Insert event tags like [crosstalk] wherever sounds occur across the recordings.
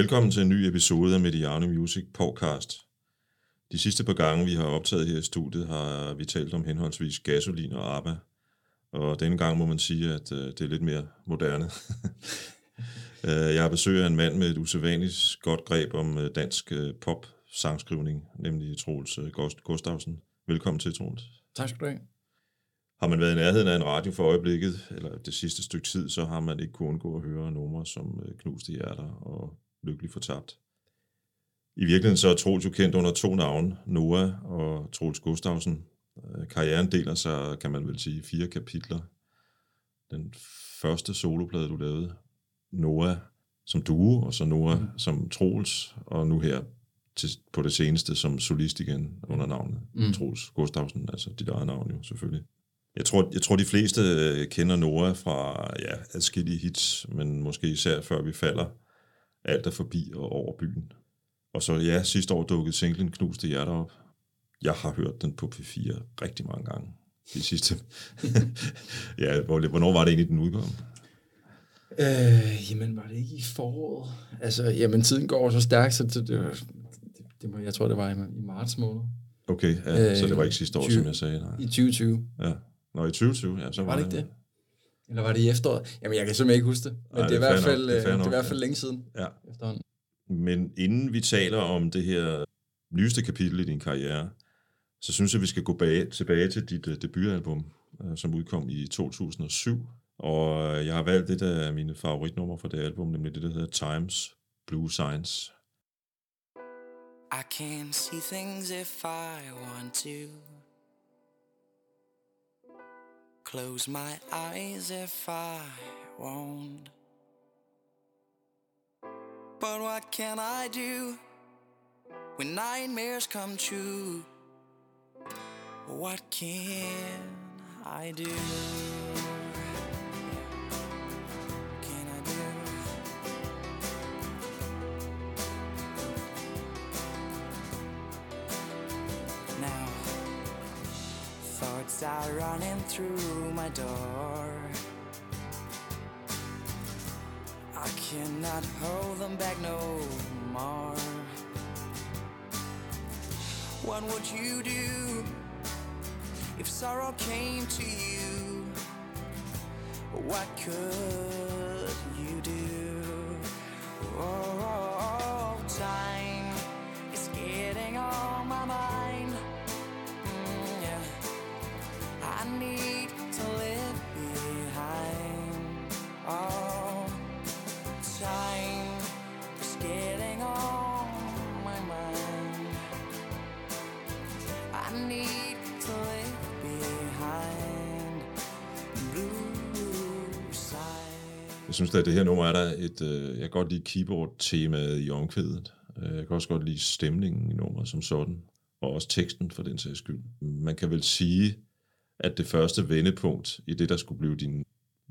Velkommen til en ny episode af Mediano Music Podcast. De sidste par gange, vi har optaget her i studiet, har vi talt om henholdsvis gasolin og ABBA. Og denne gang må man sige, at øh, det er lidt mere moderne. [laughs] Øh, jeg har besøg af en mand med et usædvanligt godt greb om øh, dansk pop-sangskrivning, nemlig Troels Gustafsen. Velkommen til, Troels. Tak skal du have. Har man været i nærheden af en radio for øjeblikket, eller det sidste stykke tid, så har man ikke kunnet undgå at høre numre som Knuste Hjerter og Lykkelig Fortabt. I virkeligheden så er Troels jo kendt under to navne, Noah og Troels Gustafsen. Øh, karrieren deler sig, kan man vel sige, fire kapitler. Den første soloplade, du lavede, Noah som duo, og så Noah mm. som Troels, og nu her til, på det seneste som solist igen under navnet mm. Troels Gustafsen, altså dit eget navn jo selvfølgelig. Jeg tror, jeg tror, de fleste øh, kender Noah fra ja, adskillige hits, men måske især før vi falder alt er forbi og over byen. Og så ja, sidste år dukkede singlen Knuste Hjerter op. Jeg har hørt den på P4 rigtig mange gange. De sidste. [laughs] ja, hvornår var det egentlig, den udkom? Øh, jamen, var det ikke i foråret? Altså, jamen, tiden går så stærkt, så det, det, det, det jeg tror, det var i, i marts måned. Okay, ja, øh, så det var ikke sidste år, 20, som jeg sagde. Nej. I 2020. Ja. Nå, i 2020, ja, så var, var det ikke det? Eller var det i efteråret? Jamen, jeg kan simpelthen ikke huske det. Men Nej, det, er det, er i hvert fald, nok, det, er øh, det er i hvert fald længe siden. Ja. Efterhånden. Men inden vi taler om det her nyeste kapitel i din karriere, så synes jeg, vi skal gå bag, tilbage til dit uh, debutalbum, uh, som udkom i 2007. Og jeg har valgt et af mine favoritnumre fra det album, nemlig det, der hedder Times Blue Signs. I can see things if I want to. Close my eyes if I won't. But what can I do when nightmares come true? What can I do? Through my door. I cannot hold them back no more. What would you do if sorrow came to you? What could Jeg synes, at det her nummer er der et... Øh, jeg kan godt lide keyboard-temaet i omkvædet. Øh, jeg kan også godt lide stemningen i nummeret som sådan. Og også teksten for den sags skyld. Man kan vel sige, at det første vendepunkt i det, der skulle blive din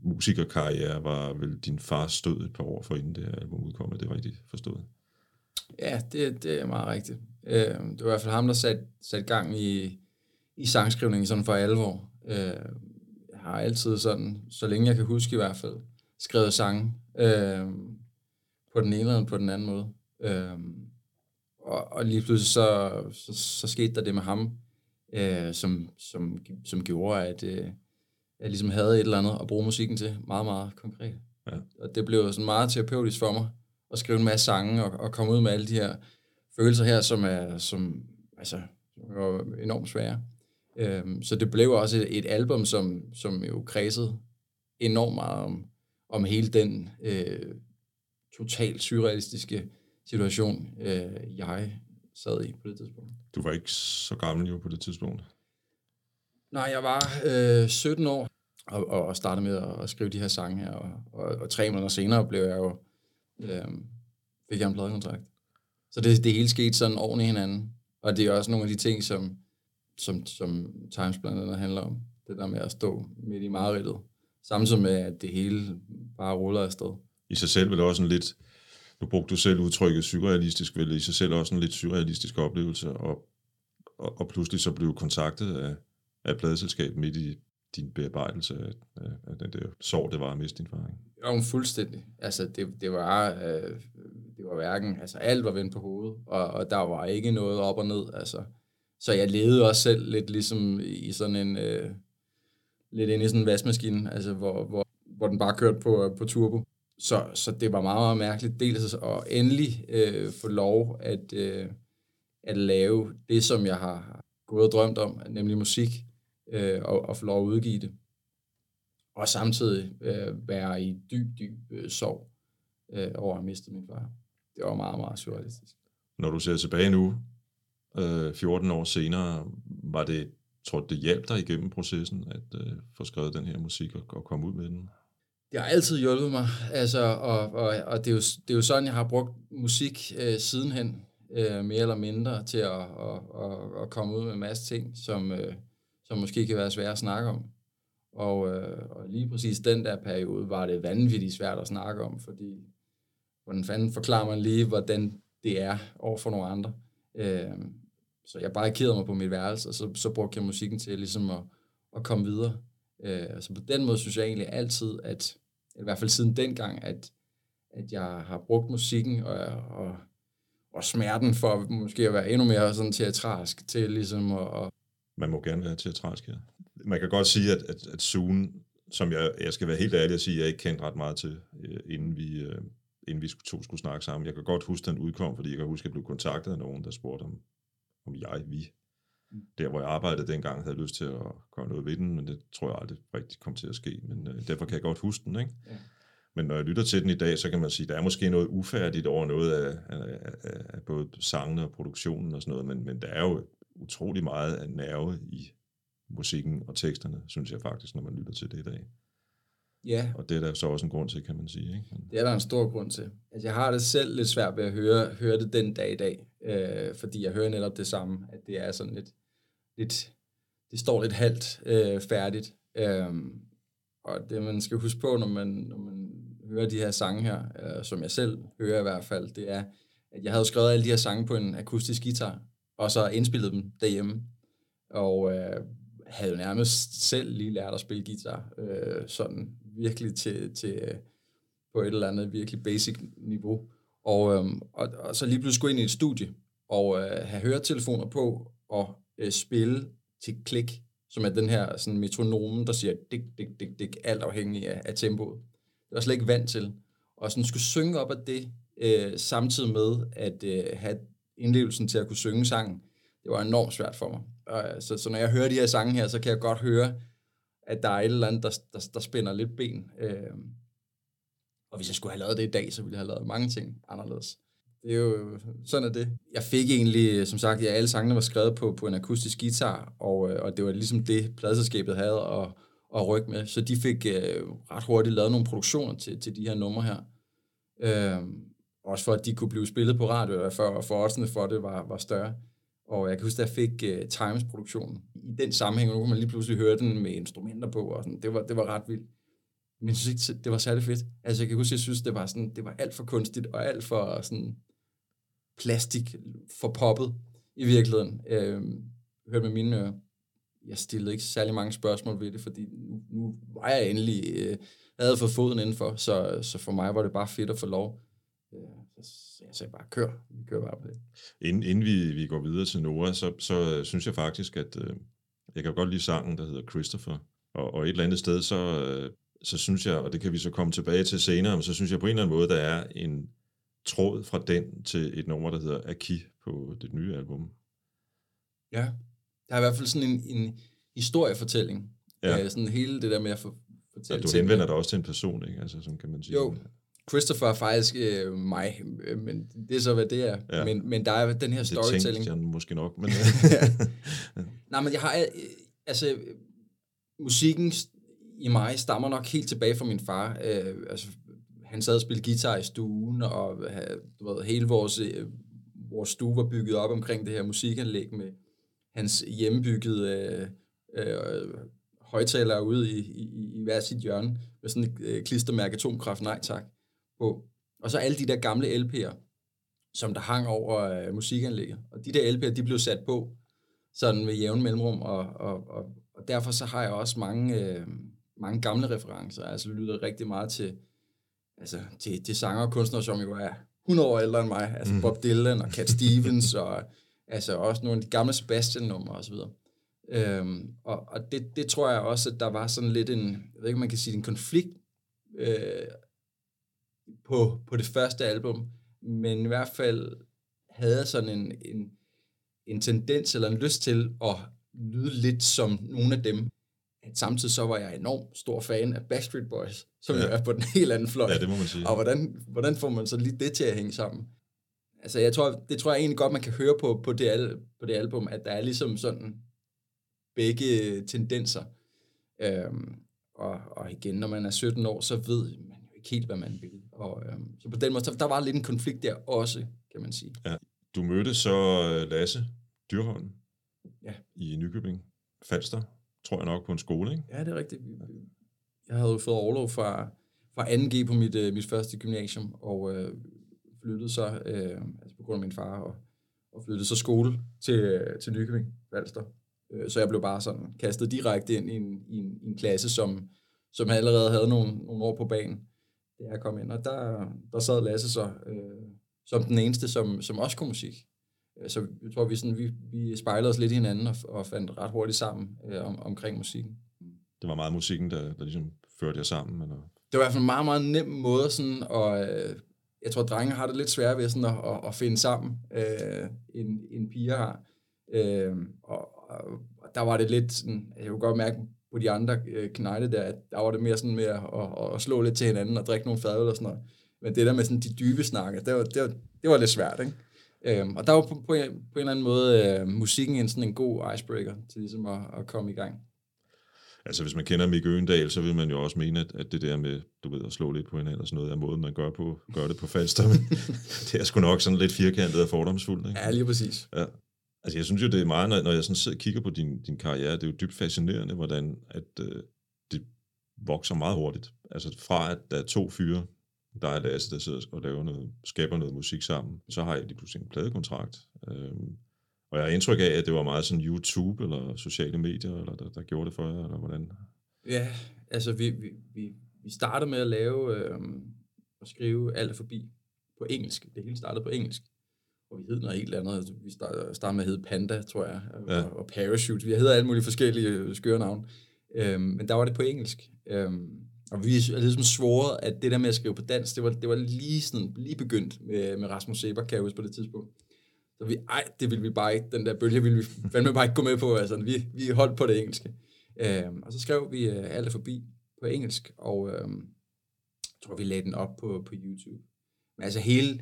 musikerkarriere, var vel din fars stød et par år for inden det her album udkom. Er det rigtigt forstået? Ja, det, det er meget rigtigt. Øh, det var i hvert fald ham, der satte sat gang i, i sangskrivningen sådan for alvor. Øh, jeg har altid sådan, så længe jeg kan huske i hvert fald, skrevet sange øh, på den ene eller på den anden måde. Øh, og, og lige pludselig så, så, så skete der det med ham, øh, som, som, som gjorde, at øh, jeg ligesom havde et eller andet at bruge musikken til, meget, meget konkret. Ja. Og det blev sådan meget terapeutisk for mig, at skrive en masse sange og, og komme ud med alle de her følelser her, som er som, altså, var enormt svære. Øhm, så det blev også et, et album, som, som jo kredsede enormt meget om, om hele den øh, totalt surrealistiske situation, øh, jeg sad i på det tidspunkt. Du var ikke så gammel jo på det tidspunkt? Nej, jeg var øh, 17 år og, og startede med at, at skrive de her sange her, og, og, og tre måneder senere blev jeg jo, øh, fik jeg en pladekontrakt. Så det, det hele skete sådan oven i hinanden, og det er også nogle af de ting, som, som, som Times blandt andet handler om. Det der med at stå midt i mareridtet, Samtidig med, at det hele bare ruller afsted. I sig selv vil også en lidt, nu brugte du selv udtrykket surrealistisk, vel i sig selv også en lidt surrealistisk oplevelse, og, og, og pludselig så blev kontaktet af, af pladeselskabet midt i din bearbejdelse af, af, af den der sorg, det var at miste din far. Ikke? Jo, fuldstændig. Altså, det, det, var, øh, det var hverken, altså alt var vendt på hovedet, og, og der var ikke noget op og ned, altså. Så jeg levede også selv lidt ligesom i sådan en, øh, lidt ind i sådan en vaskemaskine, altså hvor, hvor, hvor den bare kørte på, på turbo. Så, så det var meget, meget mærkeligt dels at endelig øh, få lov at, øh, at lave det, som jeg har gået og drømt om, nemlig musik, øh, og, og få lov at udgive det. Og samtidig øh, være i dyb, dyb øh, sorg øh, over at miste min far. Det var meget, meget surrealistisk. Når du ser tilbage nu, øh, 14 år senere, var det, tror du, det hjalp dig igennem processen at øh, få skrevet den her musik og, og komme ud med den? Det har altid hjulpet mig, altså, og, og, og det, er jo, det er jo sådan, jeg har brugt musik øh, sidenhen, øh, mere eller mindre, til at, at, at, at komme ud med en masse ting, som, øh, som måske kan være svære at snakke om. Og, øh, og lige præcis den der periode var det vanvittigt svært at snakke om, fordi hvordan fanden forklarer man lige, hvordan det er over for nogle andre. Øh, så jeg barrikerede mig på mit værelse, og så, så brugte jeg musikken til ligesom at, at komme videre. Øh, så på den måde synes jeg egentlig altid, at i hvert fald siden dengang, at, at jeg har brugt musikken og, og, og smerten for måske at være endnu mere sådan teatralsk til ligesom at... Og Man må gerne være teatralsk, ja. Man kan godt sige, at, at, at Sune, som jeg, jeg skal være helt ærlig at sige, jeg ikke kendte ret meget til, øh, inden vi, øh, inden vi to skulle snakke sammen. Jeg kan godt huske, den udkom, fordi jeg kan huske, at jeg blev kontaktet af nogen, der spurgte om jeg, vi, mm. der hvor jeg arbejdede dengang, havde lyst til at gøre noget ved den, men det tror jeg aldrig rigtig kom til at ske. Men øh, derfor kan jeg godt huske den, ikke? Ja. Men når jeg lytter til den i dag, så kan man sige, at der er måske noget ufærdigt over noget af, af, af, af både sangene og produktionen og sådan noget, men, men der er jo utrolig meget af nerve i musikken og teksterne, synes jeg faktisk, når man lytter til det i dag. Ja. Og det er der så også en grund til, kan man sige. Ikke? Det er der en stor grund til. Altså, jeg har det selv lidt svært ved at høre, høre det den dag i dag, øh, fordi jeg hører netop det samme, at det er sådan lidt, lidt det står lidt halvt øh, færdigt. Øh, og det, man skal huske på, når man, når man hører de her sange her, øh, som jeg selv hører i hvert fald, det er, at jeg havde skrevet alle de her sange på en akustisk guitar, og så indspillet dem derhjemme. Og øh, havde jo nærmest selv lige lært at spille guitar, øh, sådan virkelig til, til øh, på et eller andet virkelig basic niveau. Og, øhm, og, og så lige pludselig gå ind i et studie og øh, have høretelefoner på og øh, spille til klik, som er den her sådan metronomen, der siger dik, dik, dik, dik, alt afhængig af, af tempoet. Det var slet ikke vant til. Og sådan skulle synge op af det, øh, samtidig med at øh, have indlevelsen til at kunne synge sangen, det var enormt svært for mig. Og, øh, så, så når jeg hører de her sange her, så kan jeg godt høre, at der er et eller andet, der, der, der spænder lidt ben. Øh, og hvis jeg skulle have lavet det i dag, så ville jeg have lavet mange ting anderledes. Det er jo, sådan er det. Jeg fik egentlig, som sagt, ja, alle sangene var skrevet på, på en akustisk guitar, og, øh, og det var ligesom det, pladselskabet havde at, at rykke med. Så de fik øh, ret hurtigt lavet nogle produktioner til, til de her numre her. Øh, også for, at de kunne blive spillet på radio, for, for oddsene for det var, var større. Og jeg kan huske, at jeg fik uh, Times-produktionen. I den sammenhæng, nu kunne man lige pludselig høre den med instrumenter på, og sådan. Det, var, det var ret vildt. Men jeg synes ikke, det var særlig fedt. Altså, jeg kan huske, at jeg synes, det var, sådan, det var alt for kunstigt, og alt for sådan plastik, for poppet i virkeligheden. Øh, hørte med mine ører. Jeg stillede ikke særlig mange spørgsmål ved det, fordi nu, nu var jeg endelig, øh, havde fået foden indenfor, så, så for mig var det bare fedt at få lov. Øh, Øh, så jeg sagde bare, kør. Vi kører bare på det. Inden, inden vi, vi går videre til Nora, så, så synes jeg faktisk, at øh, jeg kan godt lide sangen, der hedder Christopher. Og, og et eller andet sted, så, øh, så synes jeg, og det kan vi så komme tilbage til senere, men så synes jeg på en eller anden måde, der er en tråd fra den til et nummer, der hedder Aki på det nye album. Ja, der er i hvert fald sådan en, en historiefortælling. Ja. Øh, sådan hele det der med at fortælle ja, du henvender dig også til en person, ikke? Altså, som kan man sige. Jo, Christopher er faktisk øh, mig, øh, men det er så, hvad det er. Ja. Men, men der er den her storytelling. Det tænkte jeg måske nok. Men [laughs] ja. Nej, men jeg har... Øh, altså, musikken i mig stammer nok helt tilbage fra min far. Øh, altså, han sad og spillede guitar i stuen, og du ved, hele vores, øh, vores stue var bygget op omkring det her musikanlæg med hans hjemmebyggede øh, øh, højtalere ude i, i, i hver sit hjørne, med sådan et øh, klistermærke atomkraft, nej tak på. Og så alle de der gamle LP'er, som der hang over øh, musikanlægget. Og de der LP'er, de blev sat på sådan ved jævn mellemrum, og, og, og, og derfor så har jeg også mange, øh, mange gamle referencer. Altså lytter rigtig meget til, altså, til, til sanger og kunstnere, som jo er 100 år ældre end mig. Altså mm. Bob Dylan og Cat [laughs] Stevens, og altså også nogle af de gamle Sebastian-numre osv. Øhm, og og det, det tror jeg også, at der var sådan lidt en, jeg ved ikke, man kan sige, en konflikt øh, på, på det første album, men i hvert fald havde sådan en, en, en tendens eller en lyst til at lyde lidt som nogle af dem. Samtidig så var jeg enormt stor fan af Backstreet Boys, som ja. er på den helt anden fløj. Ja, det må man sige. Og hvordan, hvordan får man så lige det til at hænge sammen? Altså, jeg tror, det tror jeg egentlig godt, man kan høre på, på, det, al, på det album, at der er ligesom sådan begge tendenser. Øhm, og, og igen, når man er 17 år, så ved man jo ikke helt, hvad man vil. Og, øhm, så på den måde, der var lidt en konflikt der også, kan man sige. Ja. Du mødte så øh, Lasse Dyrholm ja. i Nykøbing Falster, tror jeg nok, på en skole, ikke? Ja, det er rigtigt. Jeg havde jo fået overlov fra, fra 2G på mit, øh, mit første gymnasium, og øh, flyttede så, øh, altså på grund af min far, og, og flyttede så skole til, øh, til Nykøbing Falster. Øh, så jeg blev bare sådan kastet direkte ind i en, i en, i en klasse, som, som allerede havde nogle, nogle år på banen, da jeg kom ind. Og der, der sad Lasse så øh, som den eneste, som, som også kunne musik. Øh, så jeg tror, vi, sådan, vi, vi spejlede os lidt hinanden og, og fandt ret hurtigt sammen øh, om, omkring musikken. Det var meget musikken, der, der ligesom førte jer sammen? Eller? Det var i hvert fald en meget, meget nem måde sådan, og øh, jeg tror, at drenge har det lidt svært ved sådan at, at, at finde sammen, øh, end, end piger har. Øh, og, og, der var det lidt sådan, jeg kunne godt mærke på de andre øh, knejte der, at der var det mere sådan med at, at, at slå lidt til hinanden og drikke nogle fadøl og sådan noget. Men det der med sådan de dybe snakke, det var, det var, det var lidt svært, ikke? Øhm, og der var på, på, en, på en eller anden måde øh, musikken en sådan en god icebreaker til ligesom at, at komme i gang. Altså hvis man kender Mikke Øgendal, så vil man jo også mene, at, at det der med, du ved, at slå lidt på hinanden og sådan noget, er måden, man gør, på, gør det på Falster. [laughs] Men det er sgu nok sådan lidt firkantet og fordomsfuldt. Ikke? Ja, lige præcis. Ja. Altså jeg synes jo, det er meget, når, når jeg sådan sidder og kigger på din, din karriere, det er jo dybt fascinerende, hvordan at, øh, det vokser meget hurtigt. Altså fra at der er to fyre, der er Lasse, der sidder og laver noget, skaber noget musik sammen, så har jeg lige pludselig en pladekontrakt. Øhm, og jeg har indtryk af, at det var meget sådan YouTube eller sociale medier, eller der, der gjorde det for jer, eller hvordan? Ja, altså vi, vi, vi, vi startede med at lave øh, og skrive alt forbi på engelsk. Det hele startede på engelsk. Og vi hed noget helt andet. Altså, vi startede med at hedde Panda, tror jeg, ja. og, og Parachute. Vi hedder alle mulige forskellige skøre navne. Øhm, men der var det på engelsk. Øhm, og vi har ligesom svoret, at det der med at skrive på dansk, det var, det var lige, sådan, lige begyndt med, med Rasmus Seber, kan jeg huske på det tidspunkt. Så vi, ej, det ville vi bare ikke, den der bølge ville vi [laughs] fandme bare ikke gå med på, altså vi, vi holdt på det engelske. Øhm, og så skrev vi øh, alt forbi på engelsk, og øhm, jeg tror, vi lagde den op på, på YouTube. Men altså hele,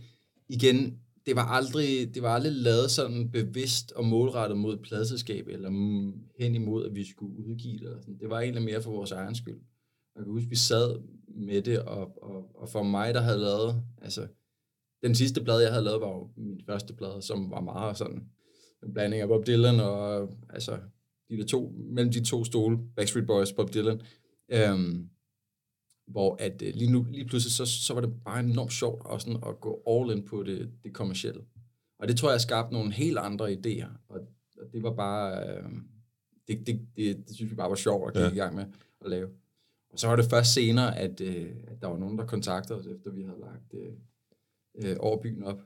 igen, det var aldrig, det var aldrig lavet sådan bevidst og målrettet mod pladselskab, eller hen imod, at vi skulle udgive det. Eller sådan. Det var egentlig mere for vores egen skyld. Jeg kan huske, vi sad med det, og, og, og for mig, der havde lavet, altså, den sidste plade, jeg havde lavet, var jo min første plade, som var meget sådan en blanding af Bob Dylan og, altså, de der to, mellem de to stole, Backstreet Boys, Bob Dylan, øhm, hvor at øh, lige nu, lige pludselig, så, så var det bare enormt sjovt også sådan at gå all in på det, det kommercielle. Og det tror jeg skabte nogle helt andre idéer, og, og det var bare, øh, det, det, det, det synes vi bare var sjovt at kigge ja. i gang med at lave. Og så var det først senere, at, øh, at der var nogen, der kontaktede os, efter vi havde lagt øh, øh, over byen op.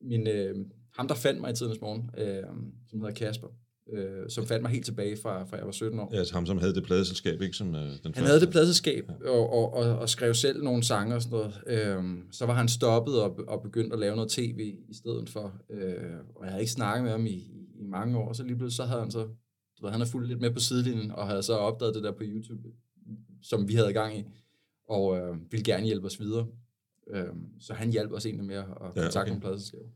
Min, øh, ham, der fandt mig i tidens morgen, øh, som hedder Kasper, øh, som fandt mig helt tilbage fra, fra jeg var 17 år. Ja, altså ham, som havde det pladeselskab, ikke? Som, øh, den han første. havde det pladeselskab, ja. og, og, og, og skrev selv nogle sange og sådan noget. Øh, så var han stoppet og, og begyndt at lave noget tv i stedet for. Øh, og jeg havde ikke snakket med ham i, i, mange år, så lige pludselig så havde han så, du ved, han havde fulgt lidt med på sidelinjen, og havde så opdaget det der på YouTube som vi havde gang i, og øh, ville gerne hjælpe os videre. Øh, så han hjalp os egentlig med at kontakte ja, okay. nogle pladselskaber.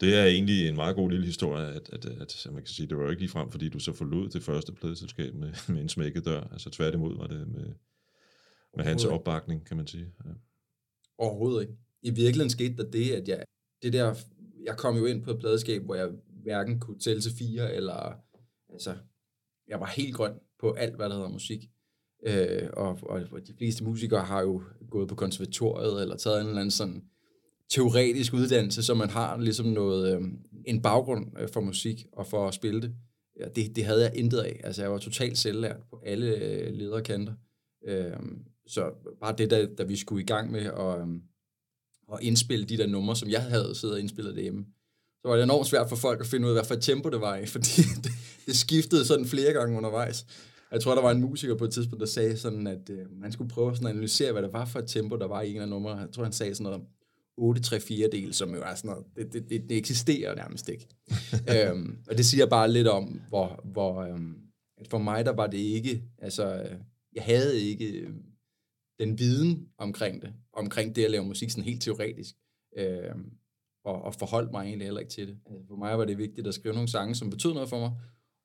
Det er egentlig en meget god lille historie, at, at, at, at man kan sige, det var ikke lige frem, fordi du så forlod det første pladeselskab med, [laughs] med en smækket dør. Altså tværtimod var det med, med hans opbakning, kan man sige. Ja. Overhovedet ikke. I virkeligheden skete der det, at jeg, det der, jeg kom jo ind på et pladeskab, hvor jeg hverken kunne tælle til fire, eller altså, jeg var helt grøn på alt, hvad der hedder musik. Øh, og, og de fleste musikere har jo gået på konservatoriet, eller taget en eller anden sådan teoretisk uddannelse, så man har ligesom noget, øh, en baggrund øh, for musik og for at spille det. Ja, det, det havde jeg intet af. Altså, jeg var totalt selvlært på alle øh, lederkanter. Øh, så bare det, da, da vi skulle i gang med at, øh, og indspille de der numre, som jeg havde siddet og indspillet derhjemme. Så var det enormt svært for folk at finde ud af, hvad for et tempo det var i, [laughs] fordi det, det skiftede sådan flere gange undervejs. Jeg tror, der var en musiker på et tidspunkt, der sagde sådan, at øh, man skulle prøve sådan at analysere, hvad det var for et tempo, der var i en af numre. Jeg tror, han sagde sådan noget 8 3 4 del, som jo er sådan noget, det, det, det, det eksisterer nærmest ikke. [laughs] øhm, og det siger bare lidt om, hvor, hvor øhm, for mig der var det ikke, altså, øh, jeg havde ikke øh, den viden omkring det, omkring det at lave musik sådan helt teoretisk, øhm, og, og forholdt mig egentlig heller ikke til det. Altså, for mig var det vigtigt at skrive nogle sange, som betød noget for mig,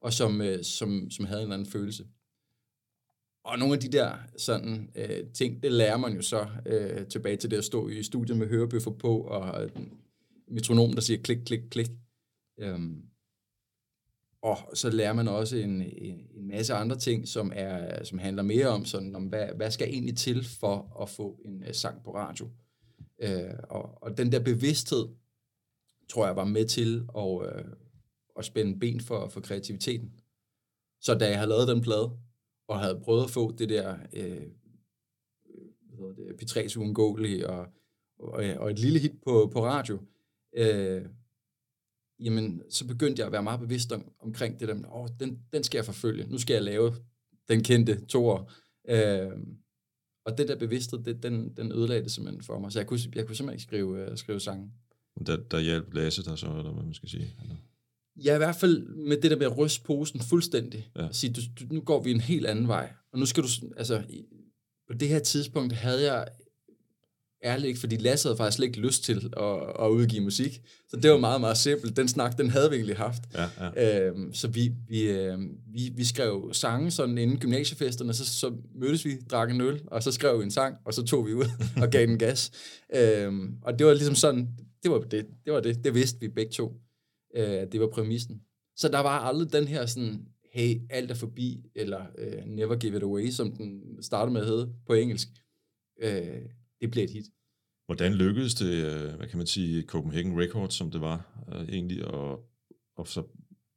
og som, øh, som, som havde en eller anden følelse. Og nogle af de der sådan øh, ting, det lærer man jo så øh, tilbage til det at stå i studiet med hørebøffer på, og øh, metronom, der siger klik, klik, klik. Øhm, og så lærer man også en, en, en masse andre ting, som, er, som handler mere om, sådan, om hvad, hvad skal egentlig til for at få en uh, sang på radio. Øh, og, og den der bevidsthed, tror jeg var med til at, øh, at spænde ben for, for kreativiteten. Så da jeg har lavet den plade, og havde prøvet at få det der øh, hvad det, P3's uundgåelige og, og, øh, og et lille hit på, på radio, øh, jamen, så begyndte jeg at være meget bevidst om, omkring det der, åh, den, den skal jeg forfølge, nu skal jeg lave den kendte toer. Øh, og den der bevidsthed, det, den, den ødelagde det simpelthen for mig, så jeg kunne, jeg kunne simpelthen ikke skrive, øh, skrive sange. Der, der hjalp Lasse der så, eller hvad man skal sige? Eller? Ja, i hvert fald med det der med at ryste posen fuldstændig. Ja. Sige, du, du, nu går vi en helt anden vej. Og nu skal du, altså, på det her tidspunkt havde jeg ærligt ikke, fordi Lasse havde faktisk ikke lyst til at, at udgive musik. Så det var meget, meget simpelt. Den snak, den havde vi egentlig haft. Ja, ja. Øhm, så vi, vi, øh, vi, vi skrev sange sådan inden gymnasiefesterne, så, så mødtes vi, drak en øl, og så skrev vi en sang, og så tog vi ud og gav den gas. [laughs] Øhm, og det var ligesom sådan, det var det, det var det, det vidste vi begge to. Øh, det var præmissen. Så der var aldrig den her sådan, hey, alt er forbi, eller uh, never give it away, som den startede med at hedde på engelsk. Uh, det blev et hit. Hvordan lykkedes det, øh, hvad kan man sige, Copenhagen Records, som det var, uh, egentlig at, at så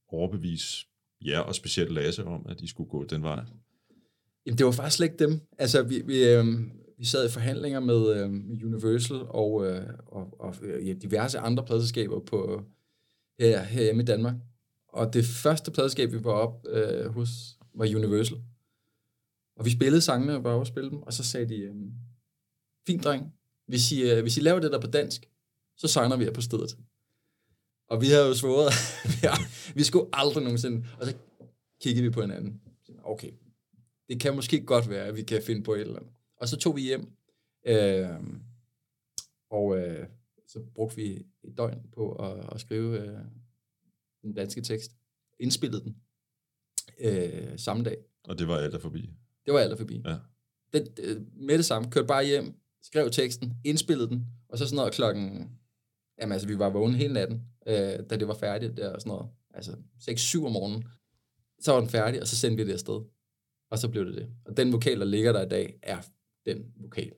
overbevise jer, og specielt Lasse, om, at I skulle gå den vej? Jamen, det var faktisk slet ikke dem. Altså, vi, vi, øh, vi sad i forhandlinger med, øh, Universal og, øh, og, og ja, diverse andre pladselskaber på, her, herhjemme i Danmark. Og det første pladeskab, vi var op øh, hos, var Universal. Og vi spillede sangene og var over spille dem, og så sagde de, øh, fint dreng, hvis I, øh, hvis I laver det der på dansk, så signer vi jer på stedet. Og vi havde jo svoret, [laughs] vi skulle aldrig nogensinde, og så kiggede vi på hinanden. Okay, det kan måske godt være, at vi kan finde på et eller andet. Og så tog vi hjem, øh, og øh, så brugte vi et døgn på at, at skrive øh, den danske tekst. Indspillede den øh, samme dag. Og det var alt der forbi? Det var alt der forbi. Ja. Det, det, med det samme. Kørte bare hjem, skrev teksten, indspillede den, og så sådan noget klokken... Jamen altså, vi var vågne hele natten, øh, da det var færdigt, der og sådan noget. Altså 6-7 om morgenen. Så var den færdig, og så sendte vi det afsted. Og så blev det det. Og den vokal, der ligger der i dag, er den vokal.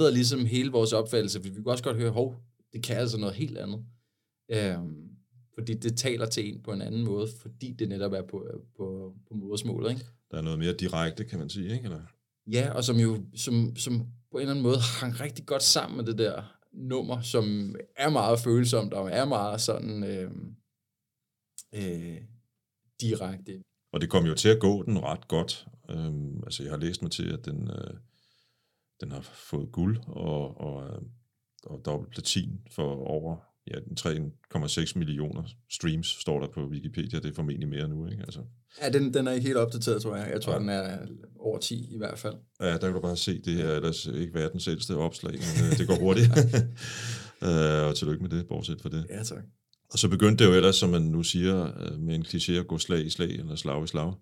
Ændrede ligesom hele vores opfattelse, for vi kunne også godt høre, hov, det kan altså noget helt andet. Øhm, fordi det taler til en på en anden måde, fordi det netop er på, på, på modersmålet, ikke? Der er noget mere direkte, kan man sige, ikke? Eller? Ja, og som jo som, som på en eller anden måde hang rigtig godt sammen med det der nummer, som er meget følsomt og er meget sådan øh, øh, direkte. Og det kom jo til at gå den ret godt. Øhm, altså, jeg har læst mig til, at den, øh, den har fået guld og, og, og dobbelt platin for over ja, den 3,6 millioner streams, står der på Wikipedia. Det er formentlig mere nu, ikke? Altså, Ja, den, den er ikke helt opdateret, tror jeg. Jeg tror, Ja. den er over 10 i hvert fald. ja, der kan du bare se, det her er ellers ikke verdens ældste opslag, men øh, det går hurtigt. [laughs] [laughs] øh, og tillykke med det, bortset fra det. Ja, tak. Og så begyndte det jo ellers, som man nu siger, øh, med en kliché at gå slag i slag, eller slag i slag.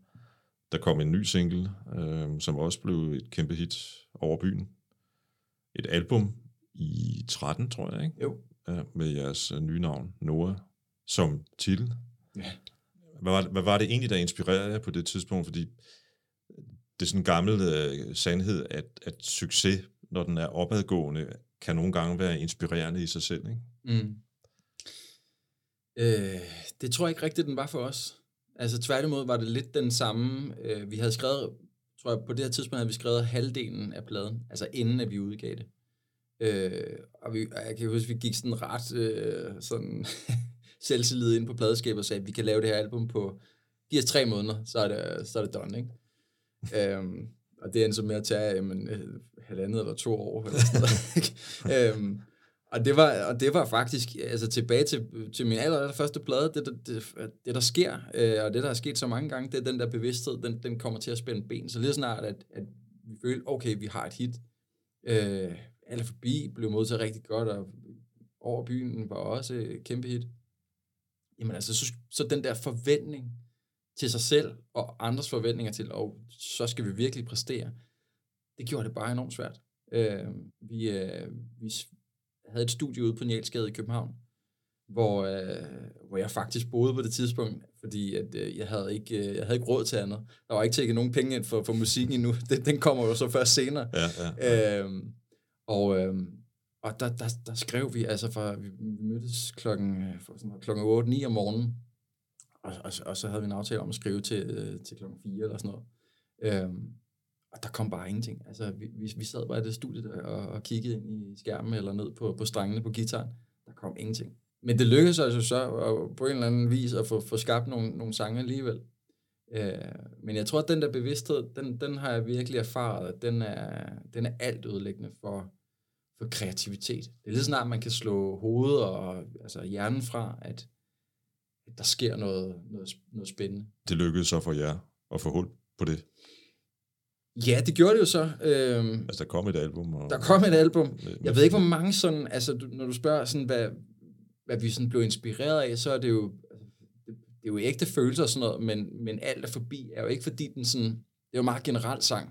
Der kom en ny single, øh, som også blev et kæmpe hit over byen. Et album i 13, tror jeg, ikke? Jo. Ja, med jeres øh, nye navn, Noah, som titel. Ja. Hvad var, hvad var det egentlig, der inspirerede jer på det tidspunkt? Fordi det er sådan en gammel øh, sandhed, at, at succes, når den er opadgående, kan nogle gange være inspirerende i sig selv, ikke? Mm. Øh, det tror jeg ikke rigtigt, den var for os. Altså tværtimod var det lidt den samme. Øh, vi havde skrevet, tror jeg, på det her tidspunkt havde vi skrevet halvdelen af pladen, altså inden at vi udgav det. Øh, og vi, og jeg kan huske, vi gik sådan ret øh, sådan [laughs] selvtillid ind på pladeskabet og sagde, at vi kan lave det her album på, giv os tre måneder, så er det, så er det done, ikke? øhm, og det endte så med at tage jamen, øh, halvandet eller to år. Eller sådan noget, [laughs] øhm, og det var, og det var faktisk, altså tilbage til, til min allerførste plade, det, det, det, det der sker, øh, og det der er sket så mange gange, det er den der bevidsthed, den, den kommer til at spænde ben. Så lige snart, at, at vi føler, okay, vi har et hit, øh, alle forbi blev modtaget rigtig godt, og over byen var også et kæmpe hit. Jamen altså, så, så den der forventning til sig selv, og andres forventninger til, og så skal vi virkelig præstere, det gjorde det bare enormt svært. Øh, vi, øh, vi havde et studie ude på Nielsgade i København, hvor, øh, hvor jeg faktisk boede på det tidspunkt, fordi at, øh, jeg, havde ikke, øh, jeg havde ikke råd til andet. Der var ikke tækket nogen penge ind for, for musikken endnu. [laughs] Den, den kommer jo så først senere. Ja, ja. Øhm, og øhm, og der, der, der skrev vi, altså fra, vi, mødtes klokken, øh, klokken 8-9 om morgenen, og, og, og, så havde vi en aftale om at skrive til, øh, til klokken 4 eller sådan noget. Øhm, og der kom bare ingenting. Altså, vi, vi, vi sad bare i det studie der og, og kiggede ind i skærmen eller ned på, på strengene på gitaren. Der kom ingenting. Men det lykkedes altså så at, på en eller anden vis at få, få skabt nogle, nogle sange alligevel. Øh, men jeg tror, at den der bevidsthed, den, den har jeg virkelig erfaret, at den er, den er alt ødelæggende for, for kreativitet. Det er lige snart, man kan slå hovedet og altså hjernen fra, at, at der sker noget, noget, noget spændende. Det lykkedes så for jer at få hul på det. Ja, det gjorde det jo så. Øhm, Altså, der kom et album. Og, der kom et album. Jeg ved ikke, hvor mange sådan, altså du, når du spørger sådan, hvad, hvad vi sådan blev inspireret af, så er det jo, det, det er jo ægte følelser og sådan noget, men, men alt er forbi er jo ikke fordi den sådan, det er jo meget generelt sang.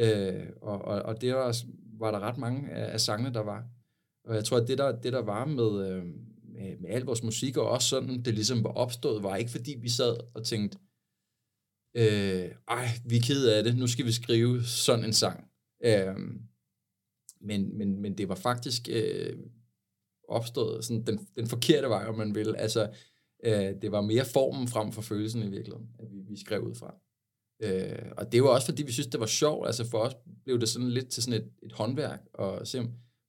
Øh, og, og, og det var, var der ret mange af, af sangene, der var. Og jeg tror, at det der, det der var med, øh, med, med al vores musik, og også sådan, det ligesom var opstået, var ikke fordi vi sad og tænkte, øh, ej, vi er ked af det, nu skal vi skrive sådan en sang. Øh, men, men, men det var faktisk øh, opstået sådan den, den forkerte vej, om man vil. Altså, øh, det var mere formen frem for følelsen i virkeligheden, at vi, vi skrev ud fra. Øh, og det var også, fordi vi synes, det var sjovt. Altså for os blev det sådan lidt til sådan et, et håndværk, og se,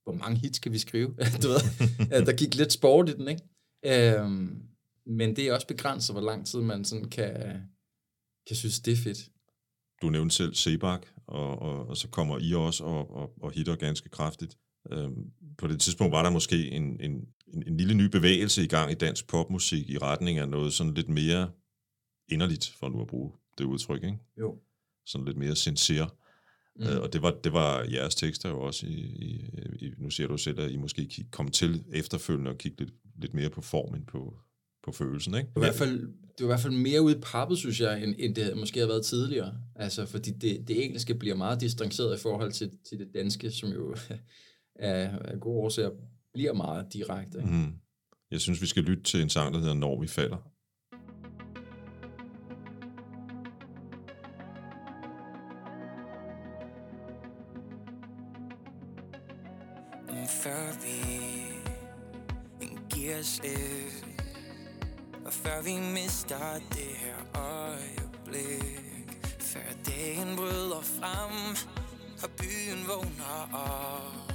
hvor mange hits kan vi skrive? [laughs] du ved, der gik lidt sport i den, ikke? Øh, men det er også begrænset, hvor lang tid man sådan kan, kan synes, det er fedt. Du nævnte selv Sebak, og, og, og så kommer I også og, og, og hitter ganske kraftigt. Øhm, på det tidspunkt var der måske en, en, en, en lille ny bevægelse i gang i dansk popmusik i retning af noget sådan lidt mere inderligt, for nu at bruge det udtryk, ikke? Jo. Sådan lidt mere sincere. Mm. Øh, og det var, det var jeres tekster jo også i, i, i, nu siger du selv, at I måske kom til efterfølgende og kigge lidt, lidt mere på formen på, på følelsen, ikke? Det var, i hvert fald, det var i hvert fald mere ude i pappet, synes jeg, end, end det måske har været tidligere. Altså, fordi det, det engelske bliver meget distanceret i forhold til, til det danske, som jo af, [laughs] af gode årsager bliver meget direkte. Ikke? Mm. Jeg synes, vi skal lytte til en sang, der hedder Når vi falder. Før vi giver Og før vi mister det her øjeblik. Før dagen bryder frem Og byen vågner op.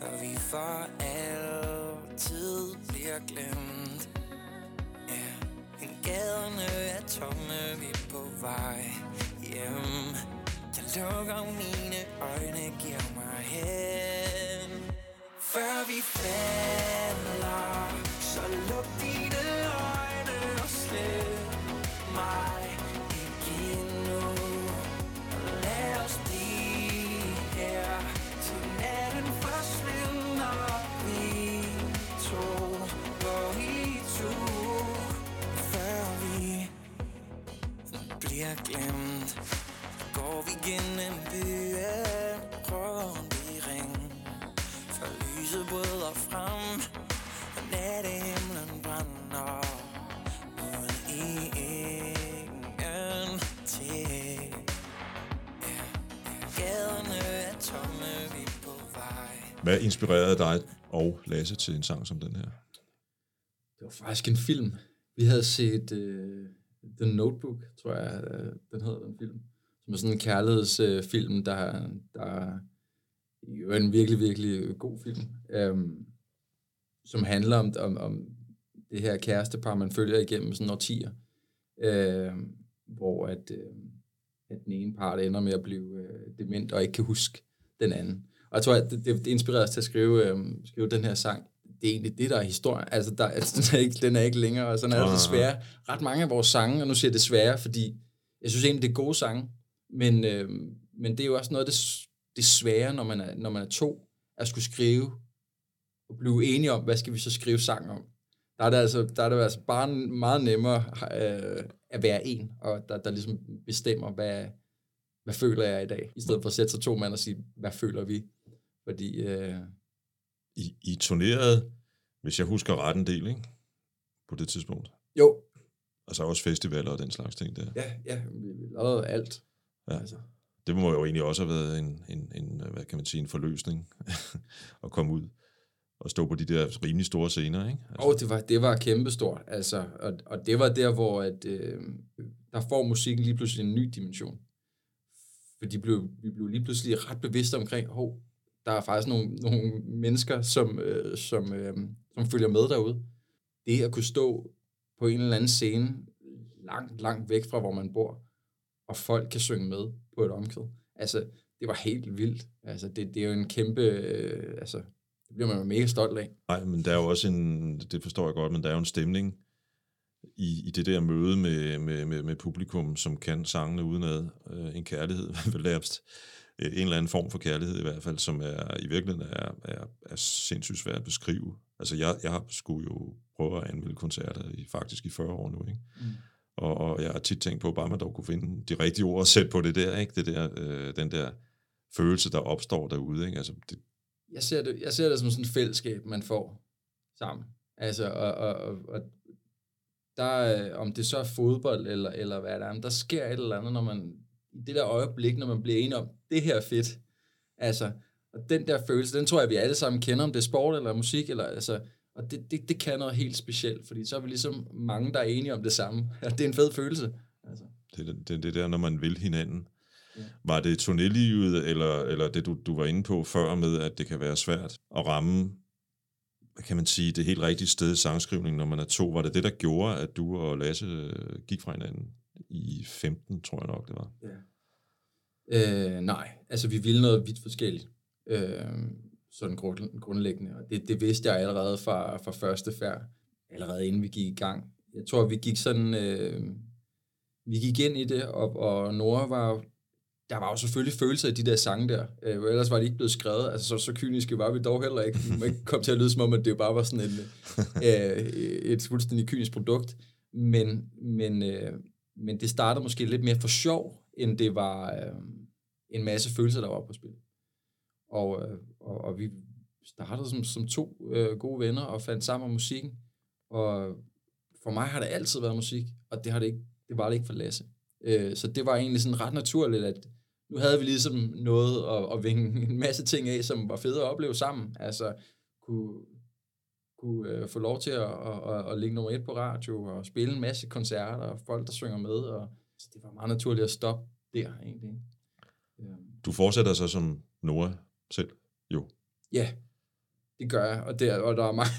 Før vi for altid bliver glemt. Ja, men gaderne er tomme, vi er på vej hjem. Jeg lukker mine øjne, giver mig hen. Før vi falder Hvad inspirerede dig og Lasse til en sang som den her? Det var faktisk en film. Vi havde set uh, The Notebook, tror jeg, uh, den hedder den film. Som er sådan en kærlighedsfilm, uh, der, der jo er en virkelig, virkelig god film. Um, som handler om, om, om det her kærestepar, man følger igennem sådan årtier. Uh, hvor at, uh, at den ene part ender med at blive uh, dement og ikke kan huske den anden. Og jeg tror, at det, det, det inspirerede os til at skrive, uh, skrive den her sang det er egentlig det, der er historien. Altså, der, altså [laughs] den, er ikke, den er ikke længere, og sådan er det desværre. Ret mange af vores sange, og nu siger jeg desværre, fordi jeg synes egentlig, det er gode sange, men, øh, men det er jo også noget af det, det svære, når man, er, når man er to, at skulle skrive og blive enige om, hvad skal vi så skrive sang om. Der er det altså, der er det altså bare meget nemmere øh, at være en, og der, der ligesom bestemmer, hvad, hvad føler jeg i dag, i stedet for at sætte sig to mand og sige, hvad føler vi? Fordi... Øh, I, I turnerede, hvis jeg husker ret en del, ikke? På det tidspunkt. jo, Altså også festivaler og den slags ting der. Ja, ja, vi, lavede alt. Ja. Altså. Det må jo egentlig også have været en, en, en hvad kan man sige, en forløsning [laughs] at komme ud og stå på de der rimelig store scener, ikke? Altså, Og det var, det var kæmpestort, altså, og, og det var der, hvor at, øh, der får musikken lige pludselig en ny dimension. Fordi blev, vi blev lige pludselig ret bevidste omkring, hov, der er faktisk nogle, nogle mennesker, som, øh, som, øh, som følger med derude. Det at kunne stå på en eller anden scene, langt, langt væk fra, hvor man bor, og folk kan synge med på et omkvæd. Altså, det var helt vildt. Altså, det, det er jo en kæmpe, øh, altså, det bliver man jo mega stolt af. Nej, men der er jo også en, det forstår jeg godt, men der er jo en stemning i, i det der møde med, med, med, med publikum, som kan sangene udenad. Øh, en kærlighed, [laughs] vel en eller anden form for kærlighed i hvert fald, som er i virkeligheden er, er, er sindssygt svært at beskrive. Altså jeg, jeg har skulle jo prøve at anmelde koncerter i, faktisk i 40 år nu, ikke? Mm. Og, og jeg har tit tænkt på, bare man dog kunne finde de rigtige ord at sætte på det der, ikke? Det der, øh, den der følelse, der opstår derude, ikke? Altså, det, jeg ser det, jeg ser det som sådan et fællesskab, man får sammen. Altså, og, og, og, og der, øh, om det så er fodbold, eller, eller hvad det er, men der sker et eller andet, når man, i det der øjeblik, når man bliver enige om, det her er fedt. Altså, og den der følelse, den tror jeg, vi alle sammen kender, om det er sport eller musik, eller, altså, og det, det, det kan noget helt specielt, fordi så er vi ligesom mange, der er enige om det samme. [laughs] det er en fed følelse. Altså. det, det, det, der, når man vil hinanden. Ja. Var det turnélivet, eller, eller det, du, du var inde på før med, at det kan være svært at ramme, hvad kan man sige, det helt rigtige sted i sangskrivningen, når man er to? Var det det, der gjorde, at du og Lasse gik fra hinanden i 15, tror jeg nok, det var? Øh, nej, altså vi ville noget vidt forskelligt. Øh, sådan grund, grundlæggende. Og det, det vidste jeg allerede fra, fra første færd, allerede inden vi gik i gang. Jeg tror, vi gik sådan, øh, vi gik ind i det, og, og Nora var, der var jo selvfølgelig følelser i de der sange der, øh, ellers var de ikke blevet skrevet, altså så, så kyniske var vi dog heller ikke. Må ikke komme til at lyde som om, at det bare var sådan en, [laughs] øh, et fuldstændig kynisk produkt, men, men, øh, men det startede måske lidt mere for sjov, end det var øh, en masse følelser, der var på spil. Og, øh, og, og vi startede som, som to øh, gode venner og fandt sammen om musikken. Og for mig har det altid været musik, og det, har det, ikke, det var det ikke for Lasse. Øh, så det var egentlig sådan ret naturligt, at nu havde vi ligesom noget at, at vinge en masse ting af, som var fede at opleve sammen. Altså, kunne, kunne øh, få lov til at, at, at, at ligge nummer et på radio, og spille en masse koncerter, og folk, der synger med, og så det var meget naturligt at stoppe der, egentlig. Ja. Du fortsætter så som Nora selv, jo. Ja, det gør jeg, og, det, og der er mange,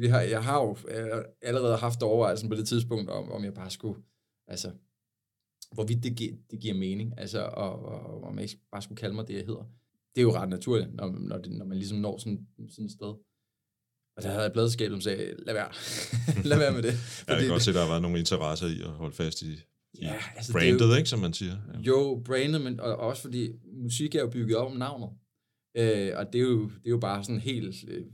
vi har, jeg har jo øh, allerede haft overvejelsen på det tidspunkt, om, om jeg bare skulle, altså, hvorvidt det, gi- det giver mening, altså, og, og, om jeg ikke bare skulle kalde mig det, jeg hedder. Det er jo ret naturligt, når, når, det, når man ligesom når sådan, sådan et sted. Og der havde jeg pladeskab, som sagde, lad være. [laughs] lad være med det. Ja, jeg kan godt se, at der har været nogle interesser i at holde fast i, i Ja, altså, brandet, det jo, ikke, som man siger. Ja. Jo, brandet, men og også fordi musik er jo bygget op om navnet. Øh, og det er, jo, det er jo bare sådan helt øh,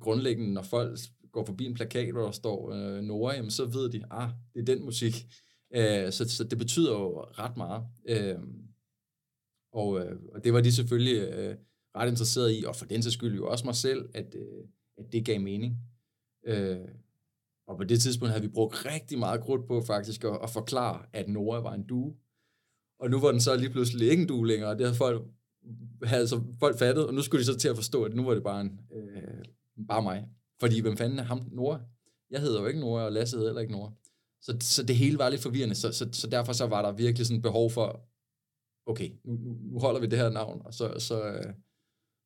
grundlæggende, når folk går forbi en plakat, hvor der står øh, Nora, jamen, så ved de, ah, det er den musik. Øh, så, så det betyder jo ret meget. Øh, og, øh, og det var de selvfølgelig øh, ret interesseret i, og for den sags skyld jo også mig selv, at, øh, at det gav mening. Øh, og på det tidspunkt havde vi brugt rigtig meget krudt på faktisk at, at forklare, at Nora var en due. Og nu var den så lige pludselig ikke en due længere, og det havde folk, havde så folk fattet, og nu skulle de så til at forstå, at nu var det bare, en, øh, bare mig. Fordi hvem fanden er ham Nora? Jeg hedder jo ikke Nora, og Lasse hedder heller ikke Nora. Så, så det hele var lidt forvirrende, så, så, så derfor så var der virkelig sådan behov for, okay, nu, nu, holder vi det her navn, og så, så, så,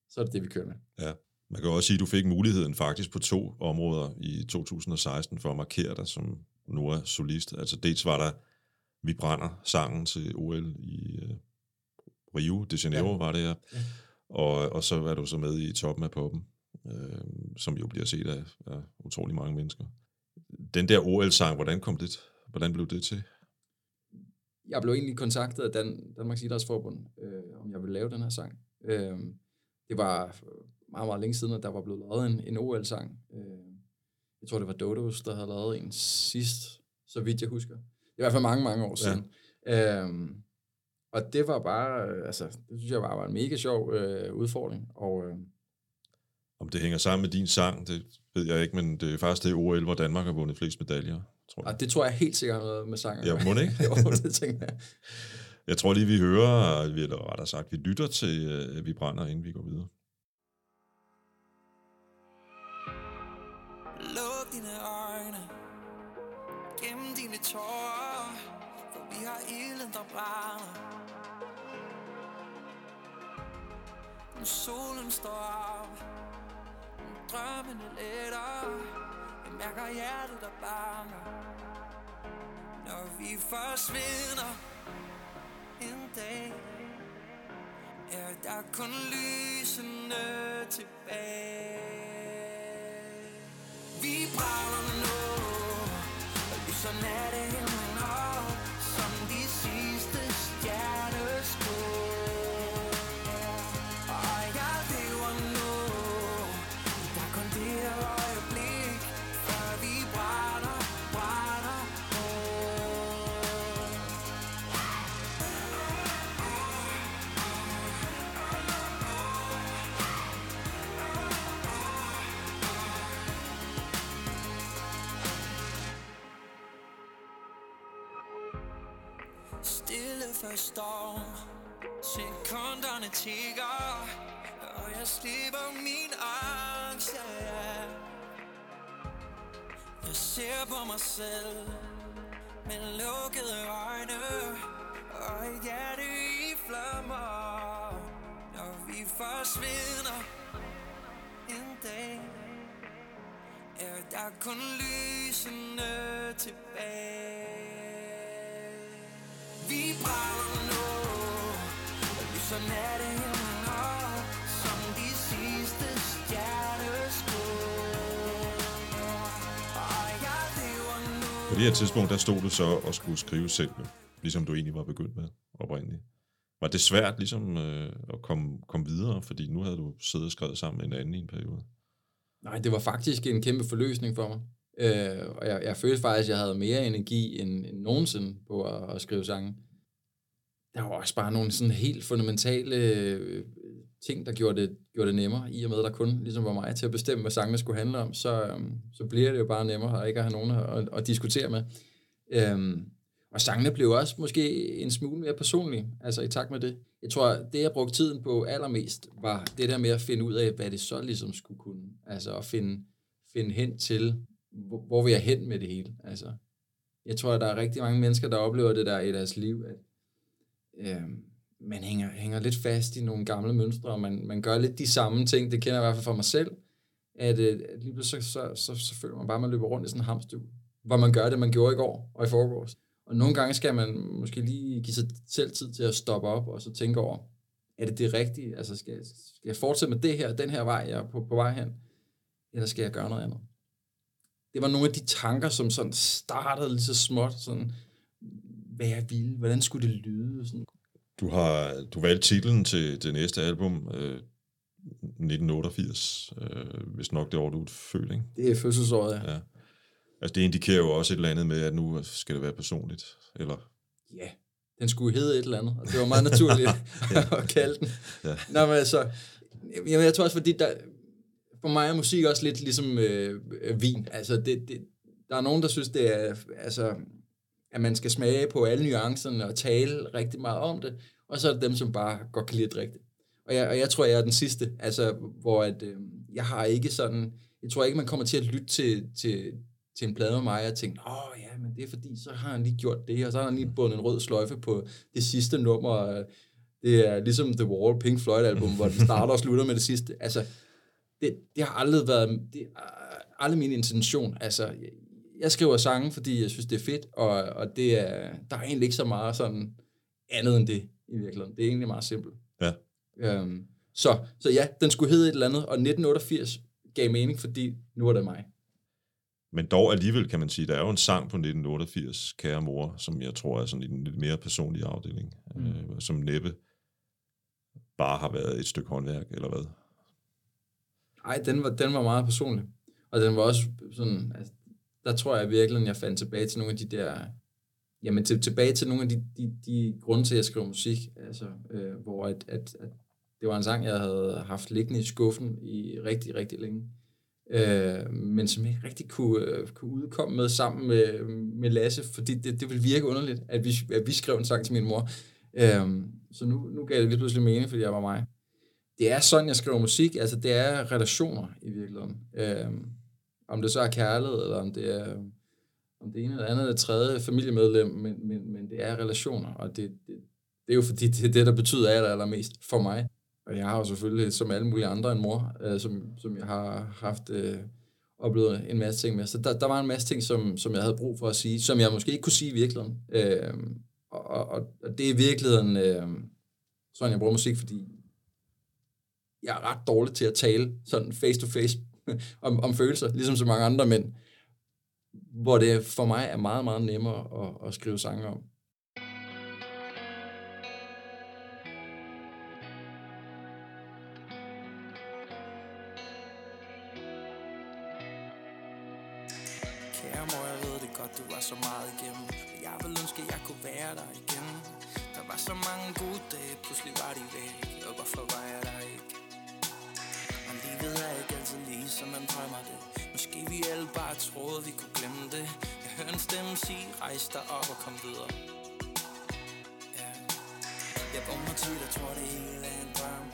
så er det det, vi kører med. Ja. Man kan også sige, at du fik muligheden faktisk på to områder i 2016 for at markere dig som Nora solist. Altså dels var der Vi brænder sangen til OL i uh, Rio de Janeiro, ja. var det her. Ja. Og, og så er du så med i toppen af poppen, øh, som jo bliver set af, af utrolig mange mennesker. Den der OL-sang, hvordan kom det? Hvordan blev det til? Jeg blev egentlig kontaktet af Dan, Danmarks Idrætsforbund, øh, om jeg ville lave den her sang. Øh, det var meget, meget længe siden, at der var blevet lavet en, en OL-sang. Øh, jeg tror, det var Dodos, der havde lavet en sidst, så vidt jeg husker. Det er i hvert fald mange, mange år siden. Ja. Øh, og det var bare, øh, altså, det synes jeg bare var en mega sjov øh, udfordring. Og, øh, Om det hænger sammen med din sang, det ved jeg ikke, men det er faktisk det OL, hvor Danmark har vundet flest medaljer. Tror jeg. og det tror jeg helt sikkert noget med sangen. Ja, må det ikke? [laughs] jo, det tænker jeg. Jeg tror lige, vi hører, eller rettere sagt, vi lytter til, at vi brænder, inden vi går videre. Gennem dine tårer For vi har ilden, der brænder. Nu solen står op Nu Drømmene letter Jeg mærker hjertet, der banker. Når vi forsvinder En dag Er der kun lysene tilbage. Vi brænder nu. Og lyser nattehimlen op storm Sekunderne tigger Og jeg slipper min angst ja, ja. Jeg ser på mig selv Med lukkede øjne Og et hjerte i flammer. Når vi forsvinder En dag Er der kun lysene tilbage. Vi brænder nu Og lyser nattehimlen op Som de sidste stjerneskud På det her tidspunkt, der stod du så og skulle skrive selv, ligesom du egentlig var begyndt med oprindeligt. Var det svært ligesom øh, at komme, komme videre, fordi nu havde du siddet og skrevet sammen med en anden i en periode? Nej, det var faktisk en kæmpe forløsning for mig. Øh, og jeg, jeg følte faktisk, at jeg havde mere energi end, end nogensinde på at, at skrive sange. Der var også bare nogle sådan helt fundamentale øh, ting, der gjorde det, gjorde det nemmere, i og med, at der kun ligesom var mig til at bestemme, hvad sangene skulle handle om, så, øhm, så bliver det jo bare nemmere, at ikke have nogen at, at, at diskutere med. Øhm, og sangene blev også måske en smule mere personlige, altså i takt med det. Jeg tror, det jeg brugte tiden på allermest, var det der med at finde ud af, hvad det så ligesom skulle kunne. Altså at finde, finde hen til, hvor, hvor vil jeg hen med det hele. Altså, jeg tror, at der er rigtig mange mennesker, der oplever det der i deres liv, at øh, man hænger, hænger lidt fast i nogle gamle mønstre, og man, man gør lidt de samme ting, det kender jeg i hvert fald for mig selv, at, øh, at lige pludselig så, så, så, så føler man bare, at man løber rundt i sådan en hamstue, hvor man gør det, man gjorde i går og i forgårs. Og nogle gange skal man måske lige give sig selv tid til at stoppe op og så tænke over, er det det rigtige? Altså skal, skal jeg fortsætte med det her, den her vej, jeg er på, på vej hen? Eller skal jeg gøre noget andet? Det var nogle af de tanker, som sådan startede lige så småt, sådan, hvad jeg ville, hvordan skulle det lyde? Sådan. Du har du valgte titlen til det næste album, øh, 1988, øh, hvis nok det år, du er født, ikke? Det er fødselsåret, ja. Ja. Altså det indikerer jo også et eller andet med, at nu skal det være personligt, eller? Ja, den skulle hedde et eller andet, og det var meget naturligt [laughs] [laughs] at kalde den. Ja. Nå, men altså, jamen, jeg tror også, fordi der, for mig er musik også lidt ligesom øh, vin. Altså, det, det, der er nogen, der synes, det er, altså, at man skal smage på alle nuancerne og tale rigtig meget om det, og så er det dem, som bare godt kan lide at drikke det. Og jeg, og jeg tror, jeg er den sidste, altså, hvor at, øh, jeg har ikke sådan, jeg tror ikke, man kommer til at lytte til, til, til en plade med mig, og tænke, åh ja, men det er fordi, så har han lige gjort det, og så har han lige bundet en rød sløjfe på det sidste nummer. Det er ligesom The Wall, Pink Floyd-album, hvor den starter og slutter med det sidste. Altså, det, det har aldrig været, det er aldrig min intention. Altså, jeg, skriver sange, fordi jeg synes, det er fedt, og, og det er, der er egentlig ikke så meget sådan andet end det i virkeligheden. Det er egentlig meget simpelt. Ja. Øhm, så, så ja, den skulle hedde et eller andet, og 1988 gav mening, fordi nu er det mig. Men dog alligevel kan man sige, der er jo en sang på 1988, Kære Mor, som jeg tror er sådan i en lidt mere personlig afdeling, mm. øh, som næppe bare har været et stykke håndværk, eller hvad? Nej, den var, den var meget personlig. Og den var også sådan, altså, der tror jeg virkelig, at jeg fandt tilbage til nogle af de der, jamen til, tilbage til nogle af de, de, de grunde til, at jeg skrev musik, altså, øh, hvor at, at, at det var en sang, jeg havde haft liggende i skuffen i rigtig, rigtig længe. Øh, men som jeg ikke rigtig kunne, øh, kunne udkomme med sammen med, med Lasse, fordi det, det ville virke underligt, at vi, at vi skrev en sang til min mor. Øh, så nu, nu gav det lige pludselig mening, fordi jeg var mig. Det er sådan, jeg skriver musik, altså det er relationer i virkeligheden. Øh, om det så er kærlighed, eller om det er om det ene eller andet eller tredje familiemedlem, men, men, men det er relationer, og det, det, det er jo fordi, det er det, der betyder aller, allermest for mig. Og jeg har jo selvfølgelig, som alle mulige andre, en mor, øh, som, som jeg har haft øh, oplevet en masse ting med. Så der, der var en masse ting, som, som jeg havde brug for at sige, som jeg måske ikke kunne sige i virkeligheden. Øh, og, og, og det er i virkeligheden øh, sådan, jeg bruger musik, fordi jeg er ret dårlig til at tale sådan face to face [laughs] om, om følelser, ligesom så mange andre mænd, hvor det for mig er meget, meget nemmere at, at skrive sange om. Kære mor, jeg ved det godt, du var så meget igennem. Jeg ville ønske, jeg kunne være der igen. Der var så mange gode dage, pludselig var de væk. Som man drømmer det. Måske vi alle bare troede, vi kunne glemme det. Jeg hører en stemme sige, rejs dig op og kom videre. Yeah. Jeg vågner til, jeg tror det hele er en drøm.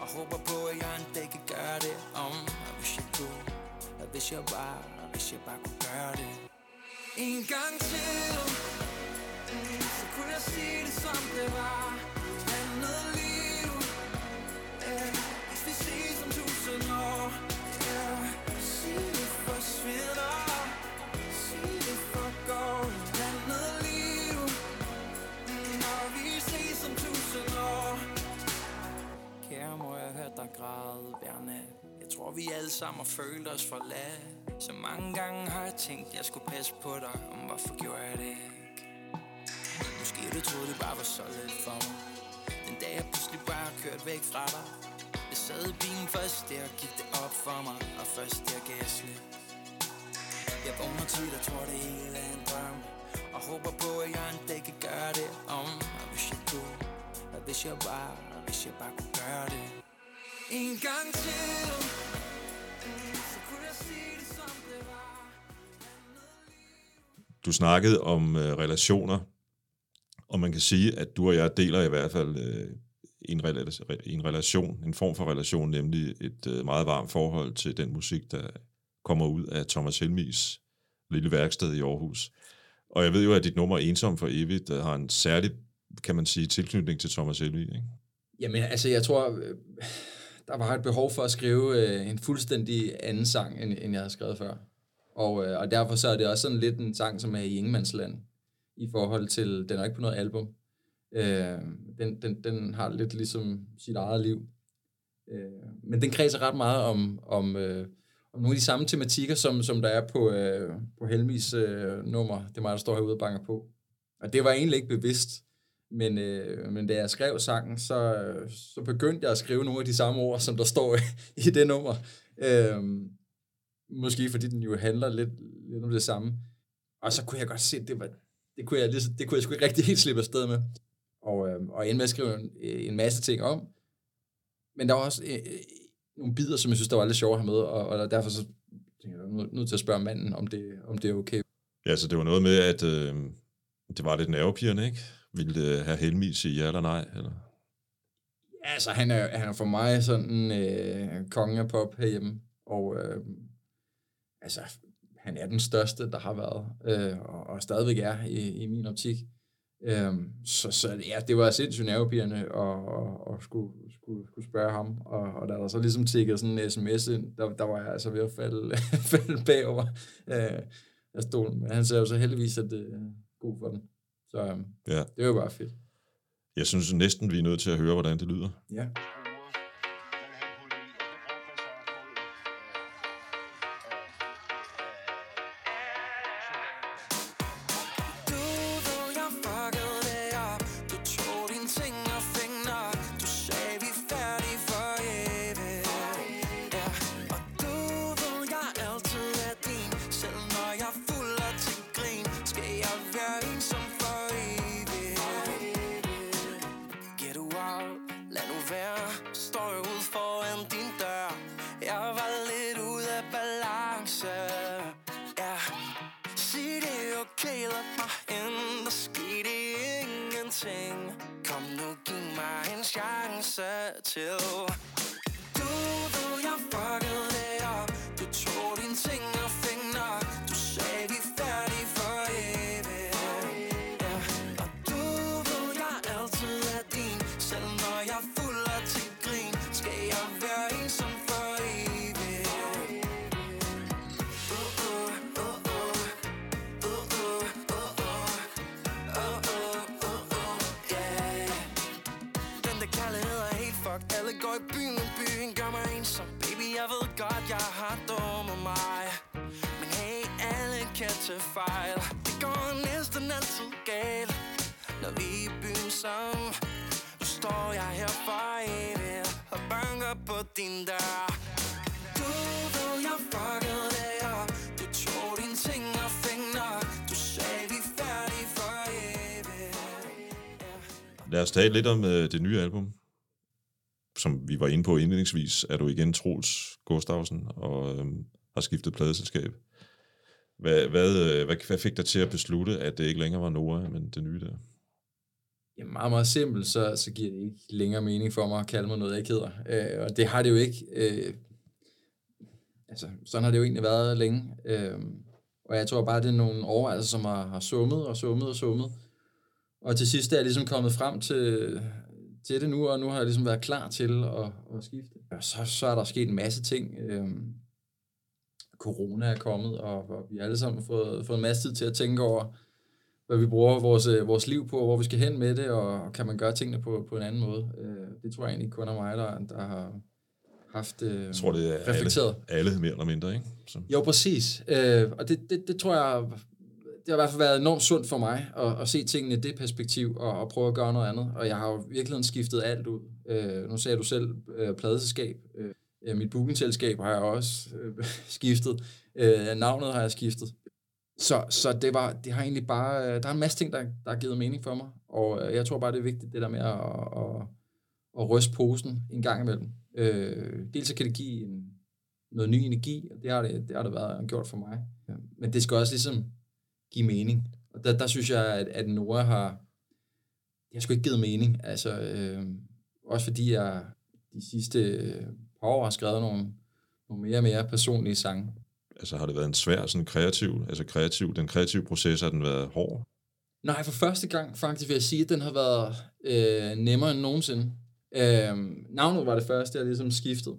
Og håber på, at jeg en dag kan gøre det om. Og hvis jeg kunne, og hvis jeg bare, og hvis jeg bare kunne gøre det. En gang til Så kunne jeg sige det som det var. Andet lige mor, græde hver nat Jeg tror vi alle sammen har følt os forladt. Så mange gange har jeg tænkt, jeg skulle passe på dig. Om hvorfor gjorde jeg det ikke? Måske du troede det bare var så let for mig. Den dag jeg pludselig bare kørt væk fra dig. Jeg sad i bilen først, der gik det op for mig. Og først der gav jeg slip. Jeg vågner til, og tror det hele er en drøm. Og håber på, at jeg en dag kan gøre det om. Og hvis jeg kunne, og hvis jeg bare, hvis jeg bare kunne gøre det? En gang til Så kunne jeg sige det som det var Du snakkede om øh, relationer, og man kan sige, at du og jeg deler i hvert fald øh, en, rela- en relation, en form for relation, nemlig et øh, meget varmt forhold til den musik, der kommer ud af Thomas Helmis lille værksted i Aarhus. Og jeg ved jo, at dit nummer Ensom for evigt der har en særlig, kan man sige, tilknytning til Thomas Helmi, ikke? Jamen, altså, jeg tror, øh, der var et behov for at skrive øh, en fuldstændig anden sang, end, end jeg havde skrevet før. Og, øh, og derfor så er det også sådan lidt en sang, som er i ingenmandsland, i forhold til, den er ikke på noget album. Øh, den, den, den har lidt ligesom sit eget liv. Øh, men den kredser ret meget om, om, øh, om nogle af de samme tematikker, som, som der er på, øh, på Helmis øh, nummer. Det er mig, der står herude og banker på. Og det var egentlig ikke bevidst. Men, øh, men da jeg skrev sangen, så, så begyndte jeg at skrive nogle af de samme ord, som der står [laughs] i, det nummer. Øh, måske fordi den jo handler lidt, lidt om det samme. Og så kunne jeg godt se, at det, var, det, kunne jeg, det kunne jeg sgu ikke rigtig helt slippe afsted med. Og, øh, og endte med at skrive en, en masse ting om. Men der var også øh, øh nogle bidder, som jeg synes, der var lidt sjovt at have med, og, og derfor så tænkte jeg, jeg nødt til at spørge manden, om det, om det er okay. Ja, så det var noget med, at øh, det var lidt nervepirrende, ikke? Vil øh, herr Helmi sige ja eller nej? Eller? Ja, altså, han er, han er for mig sådan øh, kongen af pop herhjemme, og øh, altså, han er den største, der har været, øh, og, og stadigvæk er i, i min optik. Øh, så, så ja, det var sindssygt nervepirrende at, at, at skulle, skulle, skulle spørge ham, og, og da der så ligesom tikkede sådan en sms ind, der, der var jeg altså ved at falde, [laughs] falde bagover øh, af stolen. Men han sagde jo så heldigvis, at det er god for den. Så øh, Ja. det var bare fedt. Jeg synes næsten, vi er nødt til at høre, hvordan det lyder. Ja. På din dør Du ved, jeg fuckede det op Du tog dine ting og fik Du sagde, vi er færdige for evigt Lad os tale lidt om øh, det nye album. Som vi var inde på indledningsvis, er du igen Troels Gustafsen og øhm, har skiftet pladeselskab. Hvad, hvad, øh, hvad, hvad fik dig til at beslutte, at det ikke længere var Nora, men det nye der? Ja, meget, meget simpelt, så, så giver det ikke længere mening for mig at kalde mig noget, jeg ikke hedder. Øh, og det har det jo ikke. Øh, altså, sådan har det jo egentlig været længe. Øh, og jeg tror bare, det er nogle overvejelser, som har, har summet og summet og summet. Og til sidst er jeg ligesom kommet frem til, til det nu, og nu har jeg ligesom været klar til at, at skifte. Og så, så er der sket en masse ting. Øh, corona er kommet, og, og vi har alle sammen fået, fået en masse tid til at tænke over, hvad vi bruger vores, øh, vores liv på, hvor vi skal hen med det, og, kan man gøre tingene på, på en anden måde. Øh, det tror jeg egentlig kun er mig, der, der har haft øh, Jeg tror, det er reflekteret. alle, alle mere eller mindre, ikke? Så, Jo, præcis. Og det, det, det tror jeg, det har i hvert fald været enormt sundt for mig, at, at se tingene i det perspektiv, og, og prøve at gøre noget andet. Og jeg har jo virkelig skiftet alt ud. Nu sagde du selv pladeselskab. Mit bookingselskab har jeg også [laughs] skiftet. Navnet har jeg skiftet. Så, så det, var, det har egentlig bare, øh, der er en masse ting, der, der har givet mening for mig, og øh, jeg tror bare, det er vigtigt, det der med at, at, at ryste posen en gang imellem. Øh, dels så kan det give en, noget ny energi, og det har det, det har det været gjort for mig. Men det skal også ligesom give mening. Og der, der synes jeg, at, at Nora har, det har sgu ikke givet mening. Altså, øh, også fordi jeg de sidste par år har skrevet nogle, nogle mere og mere personlige sange. Altså har det været en svær sådan kreativ, altså kreativ, den kreative proces, har den været hård? Nej, for første gang faktisk vil jeg sige, at den har været øh, nemmere end nogensinde. Øh, navnet var det første, jeg ligesom skiftede.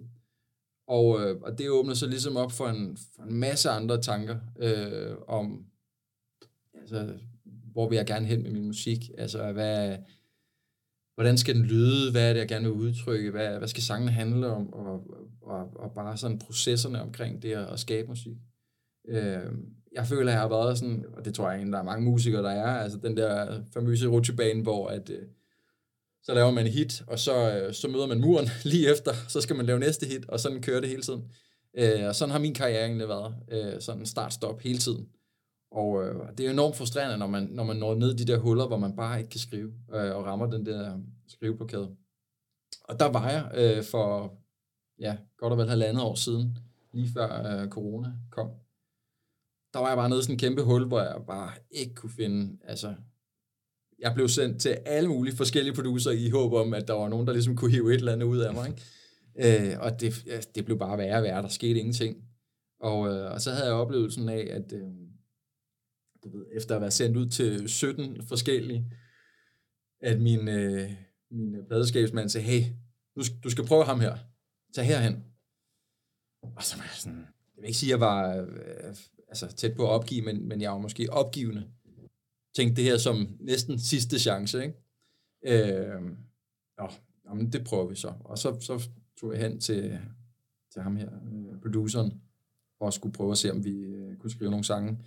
Og, øh, og det åbner så ligesom op for en, for en masse andre tanker øh, om, altså, hvor vil jeg gerne hen med min musik? Altså, hvad, hvordan skal den lyde? Hvad er det, jeg gerne vil udtrykke? Hvad, hvad skal sangen handle om? Og, og, og bare sådan processerne omkring det at, at skabe musik. Øh, jeg føler, at jeg har været sådan, og det tror jeg egentlig, der er mange musikere, der er, altså den der famøse rutsjebane, hvor at, øh, så laver man et hit, og så, øh, så møder man muren [laughs] lige efter, så skal man lave næste hit, og sådan kører det hele tiden. Øh, og sådan har min karriere egentlig været, øh, sådan start-stop hele tiden. Og øh, det er enormt frustrerende, når man, når man når ned i de der huller, hvor man bare ikke kan skrive, øh, og rammer den der skriveblokade. Og der var jeg øh, for, ja, godt og vel halvandet år siden, lige før øh, corona kom. Der var jeg bare nede i sådan en kæmpe hul, hvor jeg bare ikke kunne finde, altså, jeg blev sendt til alle mulige forskellige producer i håb om, at der var nogen, der ligesom kunne hive et eller andet ud af mig. Ikke? Øh, og det, ja, det blev bare værre og værre, der skete ingenting. Og, øh, og så havde jeg oplevelsen af, at øh, du ved, efter at være sendt ud til 17 forskellige, at min, øh, min pladeskabsmand sagde, hey, du, du skal prøve ham her. Tag herhen. Og så var jeg sådan, jeg vil ikke sige, at jeg var øh, altså, tæt på at opgive, men, men jeg var måske opgivende. Tænkte det her som næsten sidste chance, ikke? Øh, ja, jamen, det prøver vi så. Og så, så tog jeg hen til, til ham her, øh, produceren, og skulle prøve at se, om vi øh, kunne skrive nogle sange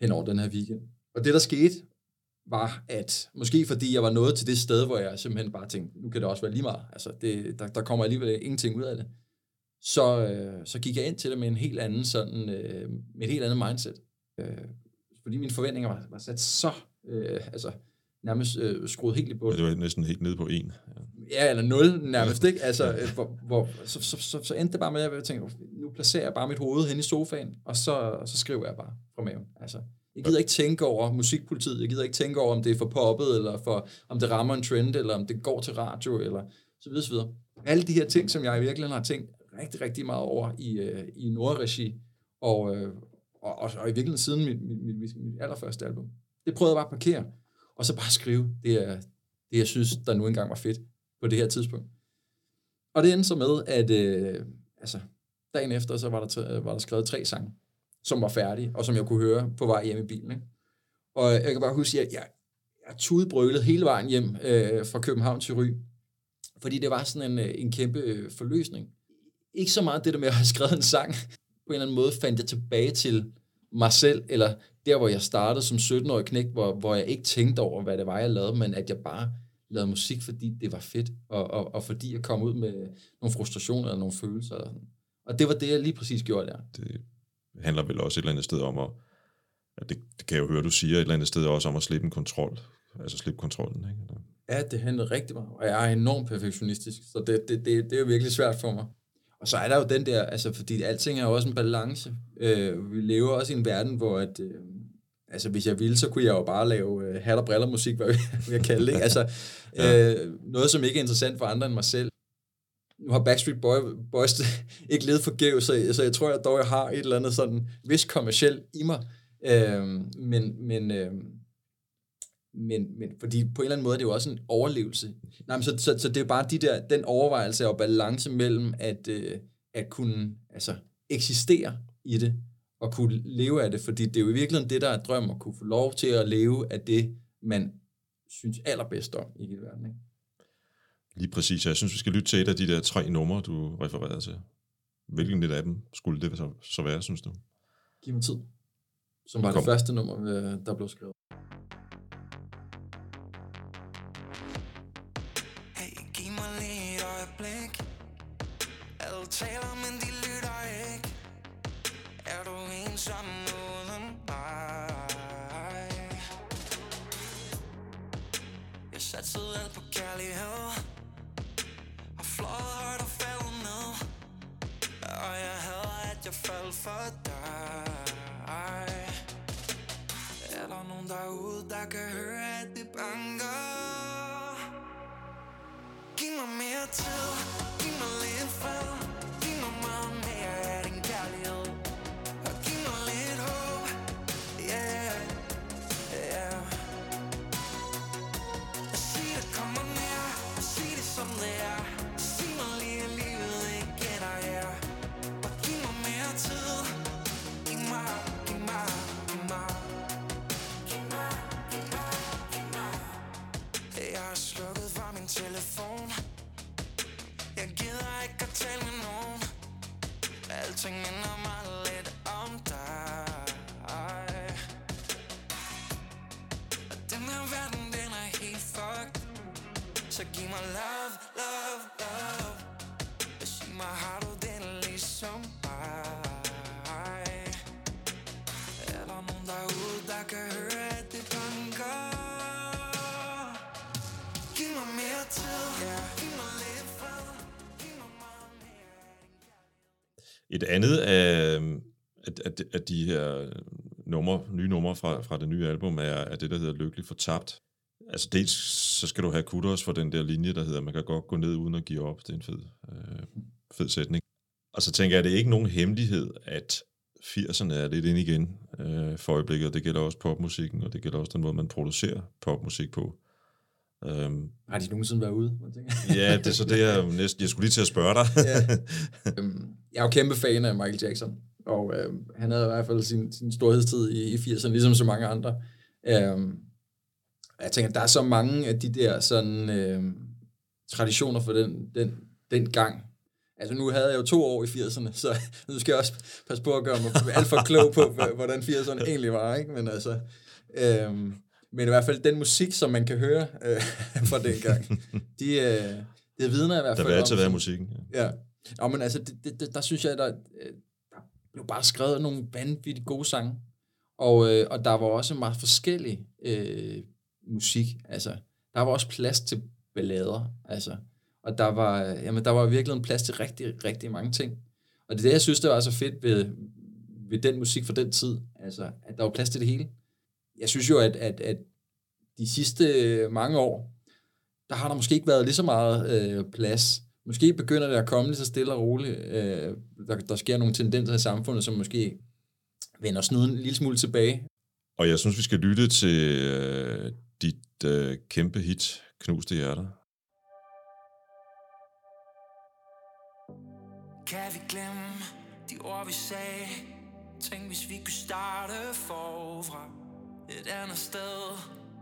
hen over den her weekend. Og det, der skete, var, at måske fordi jeg var nået til det sted, hvor jeg simpelthen bare tænkte, nu kan det også være lige meget, altså det, der, der kommer alligevel ingenting ud af det, så, øh, så gik jeg ind til det med en helt anden sådan, øh, med et helt andet mindset. Øh, fordi mine forventninger var, var sat så, øh, altså nærmest øh, skruet helt i bund. Ja, det var næsten helt nede på en. Ja, ja eller nul nærmest, ikke? Altså, øh, hvor, hvor, så, så, så, så endte det bare med, at jeg tænkte, nu placerer jeg bare mit hoved hen i sofaen, og så, så skriver jeg bare fra maven. Altså, jeg gider ikke tænke over musikpolitiet, jeg gider ikke tænke over, om det er for poppet, eller for, om det rammer en trend, eller om det går til radio, eller så videre, så videre. Alle de her ting, som jeg i virkeligheden har tænkt rigtig, rigtig meget over i, øh, i Nordregi, og, øh, og, og, og i virkeligheden siden mit, mit, mit, mit allerførste album. Det prøvede jeg bare at parkere, og så bare skrive det, er, det jeg synes, der nu engang var fedt på det her tidspunkt. Og det endte så med, at øh, altså, dagen efter, så var der, var der skrevet tre sange som var færdig, og som jeg kunne høre på vej hjem i bilen. Ikke? Og jeg kan bare huske, at jeg, jeg, jeg hele vejen hjem øh, fra København til Ry, fordi det var sådan en, øh, en kæmpe øh, forløsning. Ikke så meget det der med at have skrevet en sang. På en eller anden måde fandt jeg tilbage til mig selv, eller der, hvor jeg startede som 17-årig knæk, hvor, hvor jeg ikke tænkte over, hvad det var, jeg lavede, men at jeg bare lavede musik, fordi det var fedt, og, og, og fordi jeg kom ud med nogle frustrationer eller nogle følelser. Og det var det, jeg lige præcis gjorde der. Det handler vel også et eller andet sted om at, at det, det kan jeg jo høre, du siger, et eller andet sted også om at slippe en kontrol, altså slippe kontrollen, ikke? Ja, det handler rigtig meget, og jeg er enormt perfektionistisk, så det, det, det, det er jo virkelig svært for mig. Og så er der jo den der, altså fordi alting er jo også en balance. Øh, vi lever også i en verden, hvor at, øh, altså hvis jeg ville, så kunne jeg jo bare lave øh, hat og briller musik, hvad jeg kalde det, ikke? Altså ja. øh, noget, som ikke er interessant for andre end mig selv nu har Backstreet Boy, Boys [laughs] ikke levet forgæves, så, så jeg tror jeg dog, jeg har et eller andet sådan vis kommersiel i mig. Øhm, men, men, øhm, men, men fordi på en eller anden måde er det jo også en overlevelse. Nej, men så, så, så det er bare de der, den overvejelse og balance mellem at, øh, at kunne altså, eksistere i det, og kunne leve af det, fordi det er jo i virkeligheden det, der er drøm, at kunne få lov til at leve af det, man synes allerbedst om i hele verden. Ikke? Lige præcis. Jeg synes, vi skal lytte til et af de der tre numre, du refererede til. Hvilken lidt af dem skulle det så, så være, synes du? Giv mig tid. Som var Kom. det første nummer, der blev skrevet. Hey, giv mig lige et øjeblik. Alle taler, men de sammen uden mig? Jeg satte alt på kærlighed. Og fløjet højt og faldet ned. Og jeg havde, at jeg faldt for dig. Er der nogen derude, der kan høre, at det banker? Giv mig mere tid, giv mig lidt fred. Så giv mig love, love, love Og sig mig, har du det ligesom mig Er der nogen derude, der kan høre, at det banker Giv mig mere tid, yeah. giv mig lidt fred Giv mig meget mere Et andet af, af, af, af de her numre, nye numre fra, fra det nye album er, er det, der hedder Lykkelig Fortabt. Altså dels så skal du have kudos for den der linje, der hedder, man kan godt gå ned uden at give op. Det er en fed, øh, fed sætning. Og så tænker jeg, at det er ikke nogen hemmelighed, at 80'erne er lidt ind igen øh, for øjeblikket, og det gælder også popmusikken, og det gælder også den måde, man producerer popmusik på. Øhm, Har de nogensinde været ude? Man tænker? ja, det er så det, jeg næsten... Jeg skulle lige til at spørge dig. Ja. Øhm, jeg er jo kæmpe fan af Michael Jackson, og øhm, han havde i hvert fald sin, sin storhedstid i, i 80'erne, ligesom så mange andre. Øhm, jeg tænker, der er så mange af de der sådan, øhm, traditioner for den, den, den gang. Altså nu havde jeg jo to år i 80'erne, så [laughs] nu skal jeg også passe på at gøre mig alt for klog på, hvordan 80'erne egentlig var, ikke? Men altså, øhm, men i hvert fald den musik, som man kan høre øh, fra den gang, de, øh, det vidner i hvert Der fald vil altid være musikken. Ja. Ja. Nå, men altså, det, det, det, der synes jeg, der, øh, der blev bare skrevet nogle vanvittigt gode sange. Og, øh, og der var også meget forskellig øh, musik. Altså, der var også plads til ballader. Altså, og der var, jamen, der var virkelig en plads til rigtig, rigtig mange ting. Og det er det, jeg synes, der var så fedt ved, ved den musik fra den tid. Altså, at der var plads til det hele. Jeg synes jo, at, at, at de sidste mange år, der har der måske ikke været lige så meget øh, plads. Måske begynder det at komme lige så stille og roligt. Øh, der, der sker nogle tendenser i samfundet, som måske vender snuden en lille smule tilbage. Og jeg synes, vi skal lytte til øh, dit øh, kæmpe hit, Knuste Hjerter. Kan vi glemme de ord, vi sagde? Tænk, hvis vi kunne starte forfra Et andet sted,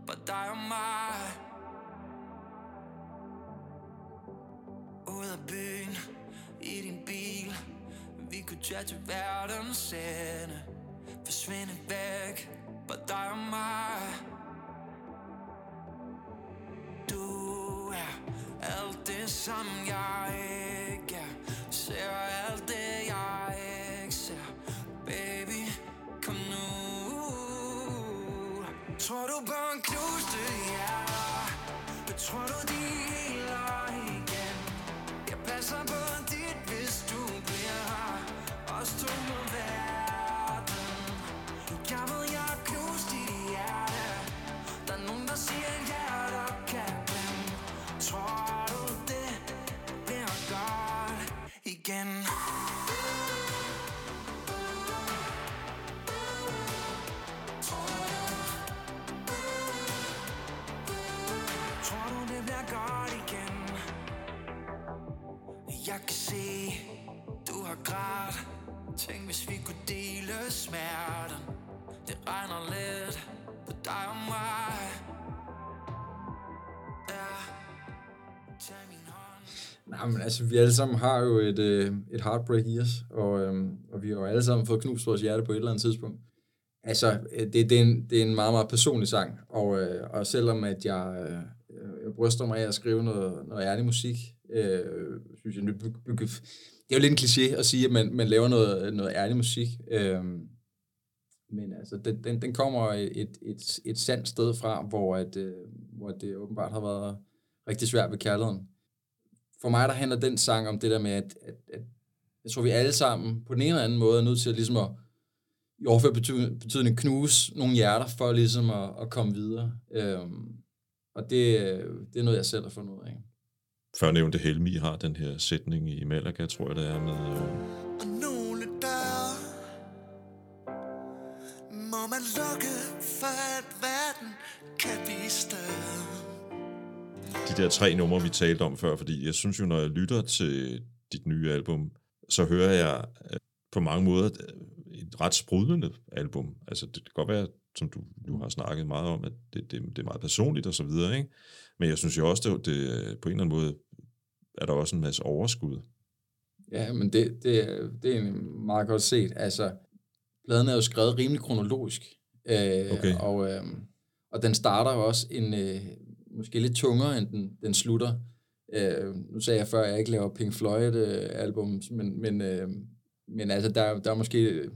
bare dig og mig Ud af byen, i din bil Vi kunne tage til verdens ende Forsvinde væk, bare dig og mig du er alt det, som jeg ikke er. Ser alt det, jeg ikke ser. Baby, kom nu. Tror du på en knuste hjerter? Tror du, de heler igen? Jeg passer på dit, hvis du bliver her. Os to må igen? Tror du, det bliver godt igen? Jeg kan se, du har grædt Tænk, hvis vi kunne dele smerten Det regner lidt på dig og mig Ja, yeah. Nej, men altså, vi alle sammen har jo et, øh, et heartbreak i os, og, øhm, og vi har jo alle sammen fået knust vores hjerte på et eller andet tidspunkt. Altså, øh, det, det, er, en, det er en meget, meget personlig sang, og, øh, og selvom at jeg, øh, jeg bryster mig af at skrive noget, noget ærlig musik, øh, synes jeg, det, det er jo lidt en kliché at sige, at man, man laver noget, noget ærlig musik, øh, men altså, den, den, den kommer et, et, et sandt sted fra, hvor, at, øh, hvor det åbenbart har været rigtig svært ved kærligheden for mig der handler den sang om det der med, at, at, at jeg tror, vi alle sammen på den ene eller anden måde er nødt til at, ligesom at i overført betydning knuse nogle hjerter for ligesom at, at komme videre. Øhm, og det, det er noget, jeg selv har fundet ud af. Før nævnte Helmi har den her sætning i Malaga, tror jeg, det er med... Øh og nogle døre må man lukke for at verden kan blive større. De der tre numre, vi talte om før, fordi jeg synes jo, når jeg lytter til dit nye album, så hører jeg på mange måder et ret sprudlende album. Altså, det kan godt være, som du nu har snakket meget om, at det, det, det er meget personligt og så videre, ikke? Men jeg synes jo også, det, det på en eller anden måde er der også en masse overskud. Ja, men det, det, det er meget godt set. Altså, pladen er jo skrevet rimelig kronologisk. Øh, okay. og, øh, og den starter jo også en, øh, måske lidt tungere, end den, den slutter. Øh, nu sagde jeg før, at jeg ikke laver Pink Floyd-album, øh, men, men, øh, men altså, der, der er måske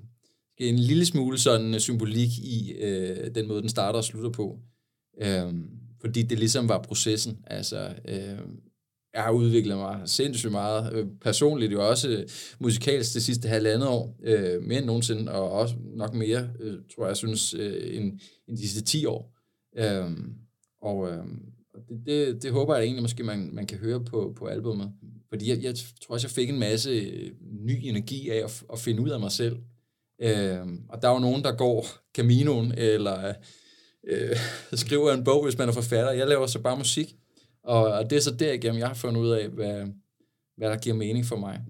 en lille smule sådan øh, symbolik i øh, den måde, den starter og slutter på. Øh, fordi det ligesom var processen. Altså, øh, jeg har udviklet mig sindssygt meget, øh, personligt jo også øh, musikalsk det sidste halvandet år, øh, mere end nogensinde, og også nok mere, øh, tror jeg, synes, øh, end, end de sidste 10 år. Øh, og øh, det, det, det håber jeg egentlig måske, man, man kan høre på, på albumet. Fordi jeg, jeg tror også, jeg fik en masse øh, ny energi af at, at finde ud af mig selv. Øh, og der er jo nogen, der går Caminoen, eller øh, [laughs] skriver en bog, hvis man er forfatter. Jeg laver så bare musik. Og, og det er så derigennem, jeg har fundet ud af, hvad, hvad der giver mening for mig.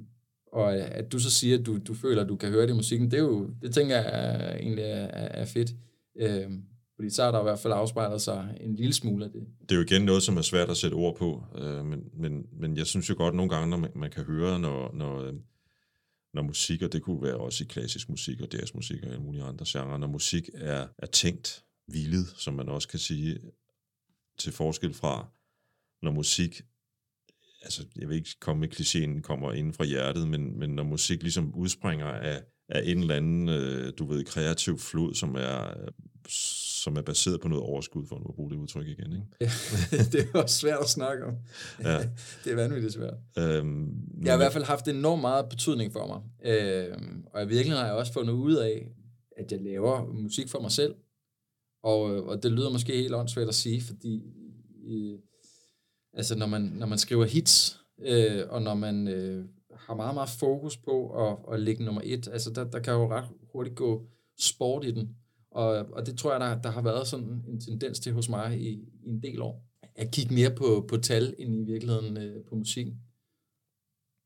Og øh, at du så siger, at du, du føler, at du kan høre det i musikken, det, er jo, det tænker jeg er, egentlig er, er fedt. Øh, fordi så er der i hvert fald afspejlet sig en lille smule af det. Det er jo igen noget, som er svært at sætte ord på, øh, men, men, men jeg synes jo godt nogle gange, når man, man kan høre, når, når, øh, når musik, og det kunne være også i klassisk musik og jazzmusik og alle mulige andre genrer, når musik er, er tænkt, vildt, som man også kan sige, til forskel fra, når musik, altså jeg vil ikke komme med klichéen, kommer inden fra hjertet, men, men når musik ligesom udspringer af, af en eller anden, øh, du ved, kreativ flod, som er, øh, som er baseret på noget overskud, for at bruge det udtryk igen. Ikke? Ja, [laughs] det er også svært at snakke om. Ja. [laughs] det er vanvittigt svært. Øhm, jeg har i hvert fald haft enormt meget betydning for mig. Øhm, og i virkeligheden har jeg også fundet ud af, at jeg laver musik for mig selv. Og, og det lyder måske helt åndssvagt at sige, fordi i, altså når man, når man skriver hits, øh, og når man øh, har meget, meget fokus på at, at ligge nummer et, altså der, der kan jo ret hurtigt gå sport i den. Og, og det tror jeg, der, der har været sådan en tendens til hos mig i, i en del år. At kigge mere på, på tal, end i virkeligheden øh, på musikken.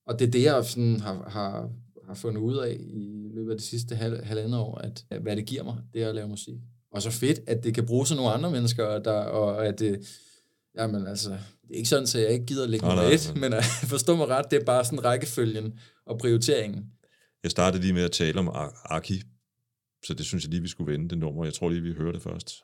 Og det er det, jeg sådan har, har, har fundet ud af i løbet af det sidste halv, halvandet år, at, at hvad det giver mig, det er at lave musik. Og så fedt, at det kan bruges af nogle andre mennesker, der, og at det, jamen altså, det er ikke sådan, at jeg ikke gider at lægge nummer et, men at [laughs] forstå mig ret, det er bare sådan rækkefølgen og prioriteringen. Jeg startede lige med at tale om Aki, så det synes jeg lige, vi skulle vende det nummer. Jeg tror lige, vi hører det først.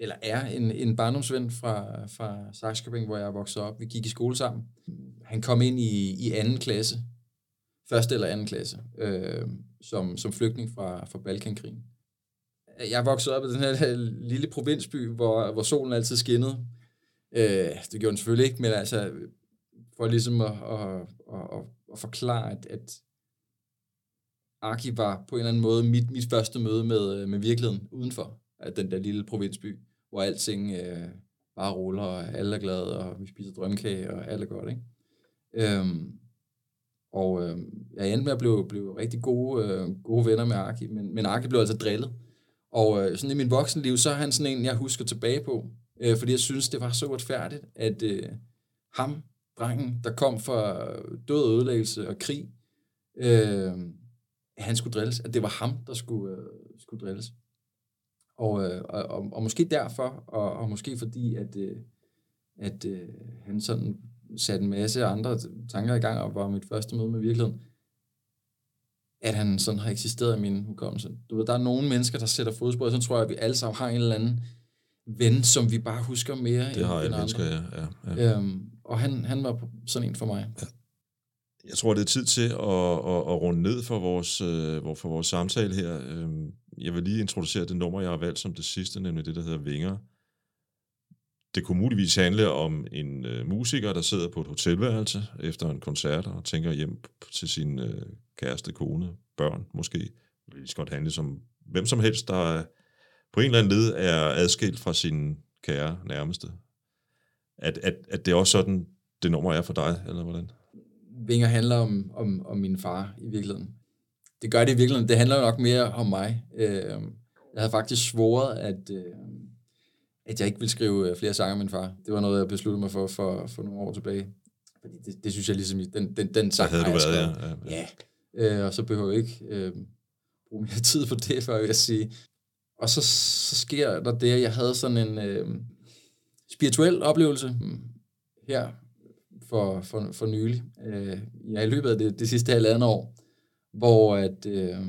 eller er en, en barndomsven fra, fra Saxkøbing, hvor jeg voksede op. Vi gik i skole sammen. Han kom ind i, i anden klasse, første eller anden klasse, øh, som, som flygtning fra, fra Balkankrigen. Jeg voksede op i den her lille provinsby, hvor, hvor solen altid skinnede. Øh, det gjorde den selvfølgelig ikke, men altså, for ligesom at, at, at, at forklare, at, at Aki var på en eller anden måde mit, mit første møde med, øh, med virkeligheden udenfor den der lille provinsby, hvor alting øh, bare ruller, og alle er glade, og vi spiser drømkage, og alt er godt, ikke? Øhm, og øh, jeg endte med at blive, blive rigtig gode, øh, gode venner med Aki, men, men Aki blev altså drillet. Og øh, sådan i min voksenliv, så er han sådan en, jeg husker tilbage på, øh, fordi jeg synes, det var så uretfærdigt, at øh, ham, drengen, der kom fra død og ødelæggelse og krig, øh, han skulle drilles, at det var ham, der skulle, øh, skulle drilles. Og, øh, og, og, og måske derfor, og, og måske fordi, at, øh, at øh, han sådan satte en masse andre tanker i gang, og var mit første møde med virkeligheden, at han sådan har eksisteret i min hukommelse. Du ved, der er nogle mennesker, der sætter fodspor, så tror jeg, at vi alle sammen har en eller anden ven, som vi bare husker mere Det har alle mennesker, ja. ja, ja. Øhm, og han, han var sådan en for mig. Ja. Jeg tror, det er tid til at, at, at runde ned for vores, uh, for vores samtale her. Jeg vil lige introducere det nummer, jeg har valgt som det sidste, nemlig det, der hedder Vinger. Det kunne muligvis handle om en øh, musiker, der sidder på et hotelværelse efter en koncert og tænker hjem til sin øh, kæreste, kone, børn måske. Det vil godt handle som hvem som helst, der øh, på en eller anden led er adskilt fra sin kære nærmeste. At, at, at det er også sådan, det nummer er for dig, eller hvordan? Vinger handler om, om, om min far i virkeligheden. Det gør det i virkeligheden. Det handler nok mere om mig. Øh, jeg havde faktisk svoret, at, øh, at jeg ikke ville skrive flere sange om min far. Det var noget, jeg besluttede mig for for, for nogle år tilbage. Fordi det, det synes jeg ligesom, den, den, den sang havde du været, ja. ja. ja. Øh, og så behøver jeg ikke øh, bruge mere [laughs] tid på det, for jeg sige. Og så, så sker der det, at jeg havde sådan en øh, spirituel oplevelse her for, for, for nylig. Øh, ja, i løbet af det, det sidste halvandet år, hvor at, øh,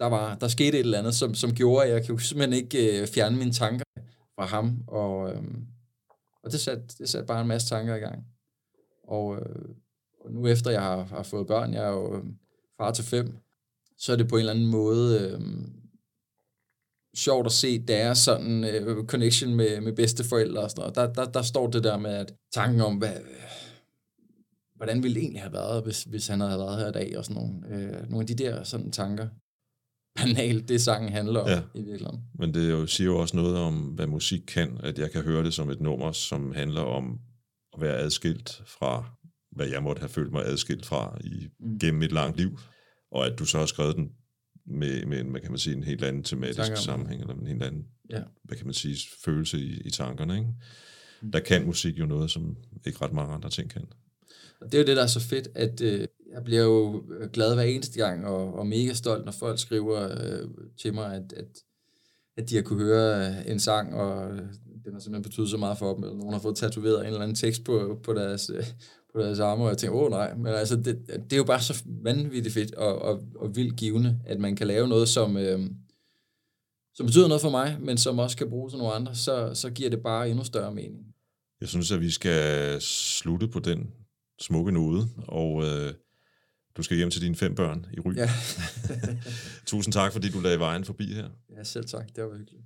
der, var, der skete et eller andet, som, som gjorde, at jeg kunne simpelthen ikke øh, fjerne mine tanker fra ham. Og, øh, og det satte, det satte bare en masse tanker i gang. Og, øh, og nu efter jeg har, har fået børn, jeg er jo øh, far til fem, så er det på en eller anden måde øh, sjovt at se deres sådan øh, connection med, med bedsteforældre og sådan noget. Der, der, der står det der med at tanken om, hvad, hvordan ville det egentlig have været, hvis, hvis han havde været her i dag, og sådan nogle, øh, nogle af de der sådan tanker. [laughs] Banalt, det sangen handler om ja. i virkeligheden. Men det jo, siger jo også noget om, hvad musik kan, at jeg kan høre det som et nummer, som handler om at være adskilt fra, hvad jeg måtte have følt mig adskilt fra i, mm. gennem et langt liv og at du så har skrevet den med, med en, hvad kan man sige, en helt anden tematisk Tanker, sammenhæng, eller en helt anden, ja. hvad kan man sige, følelse i, i tankerne, ikke? Mm. Der kan musik jo noget, som ikke ret mange andre ting kan. Og det er jo det, der er så fedt, at øh, jeg bliver jo øh, glad hver eneste gang, og, og mega stolt, når folk skriver øh, til mig, at, at, at de har kunne høre øh, en sang, og øh, den har simpelthen betydet så meget for dem, eller nogen har fået tatoveret en eller anden tekst på, på deres, øh, på deres arme, og jeg tænkte, åh oh, nej, men altså, det, det er jo bare så vanvittigt fedt og, og, og vildt givende, at man kan lave noget, som, øh, som betyder noget for mig, men som også kan bruges af nogle andre, så, så giver det bare endnu større mening. Jeg synes, at vi skal slutte på den smukke node, og øh, du skal hjem til dine fem børn i Ry. Ja. [laughs] Tusind tak, fordi du lagde vejen forbi her. Ja, selv tak. Det var hyggeligt.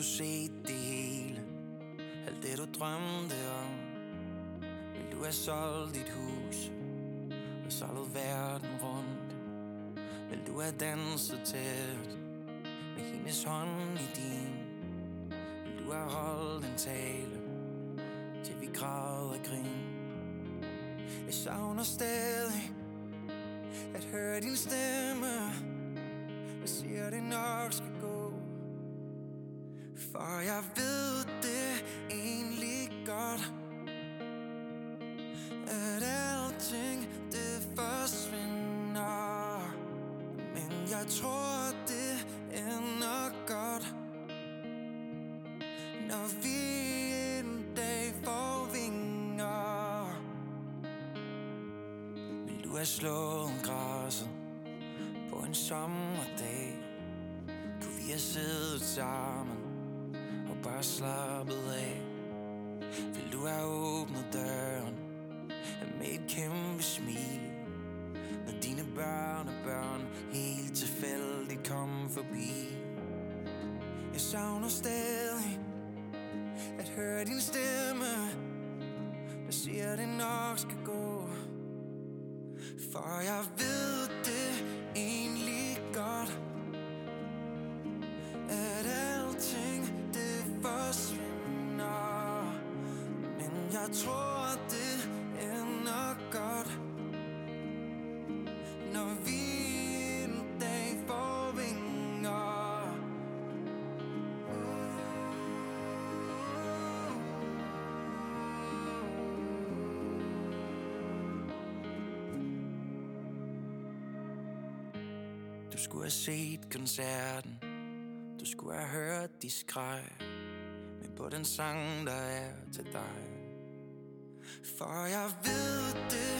du set det hele Alt det du drømte du have solgt dit hus Og solgt verden rundt. Vil du have danset tæt Med hendes hånd i din. Vil du have holdt en tale Til vi græd og grin Jeg savner stadig At høre din stemme. Hvad siger det nok skal gå? For jeg ved jeg tror, det ender godt. Når vi en dag får vinger. Vil du have slået græsset På en sommerdag? Kunne vi have siddet sammen Og bare slappet af. Vil du have åbnet døren? Med et kæmpe Jeg skulle have set koncerten. Du skulle have hørt de skreg Men på den sang, der er til dig. For jeg ved det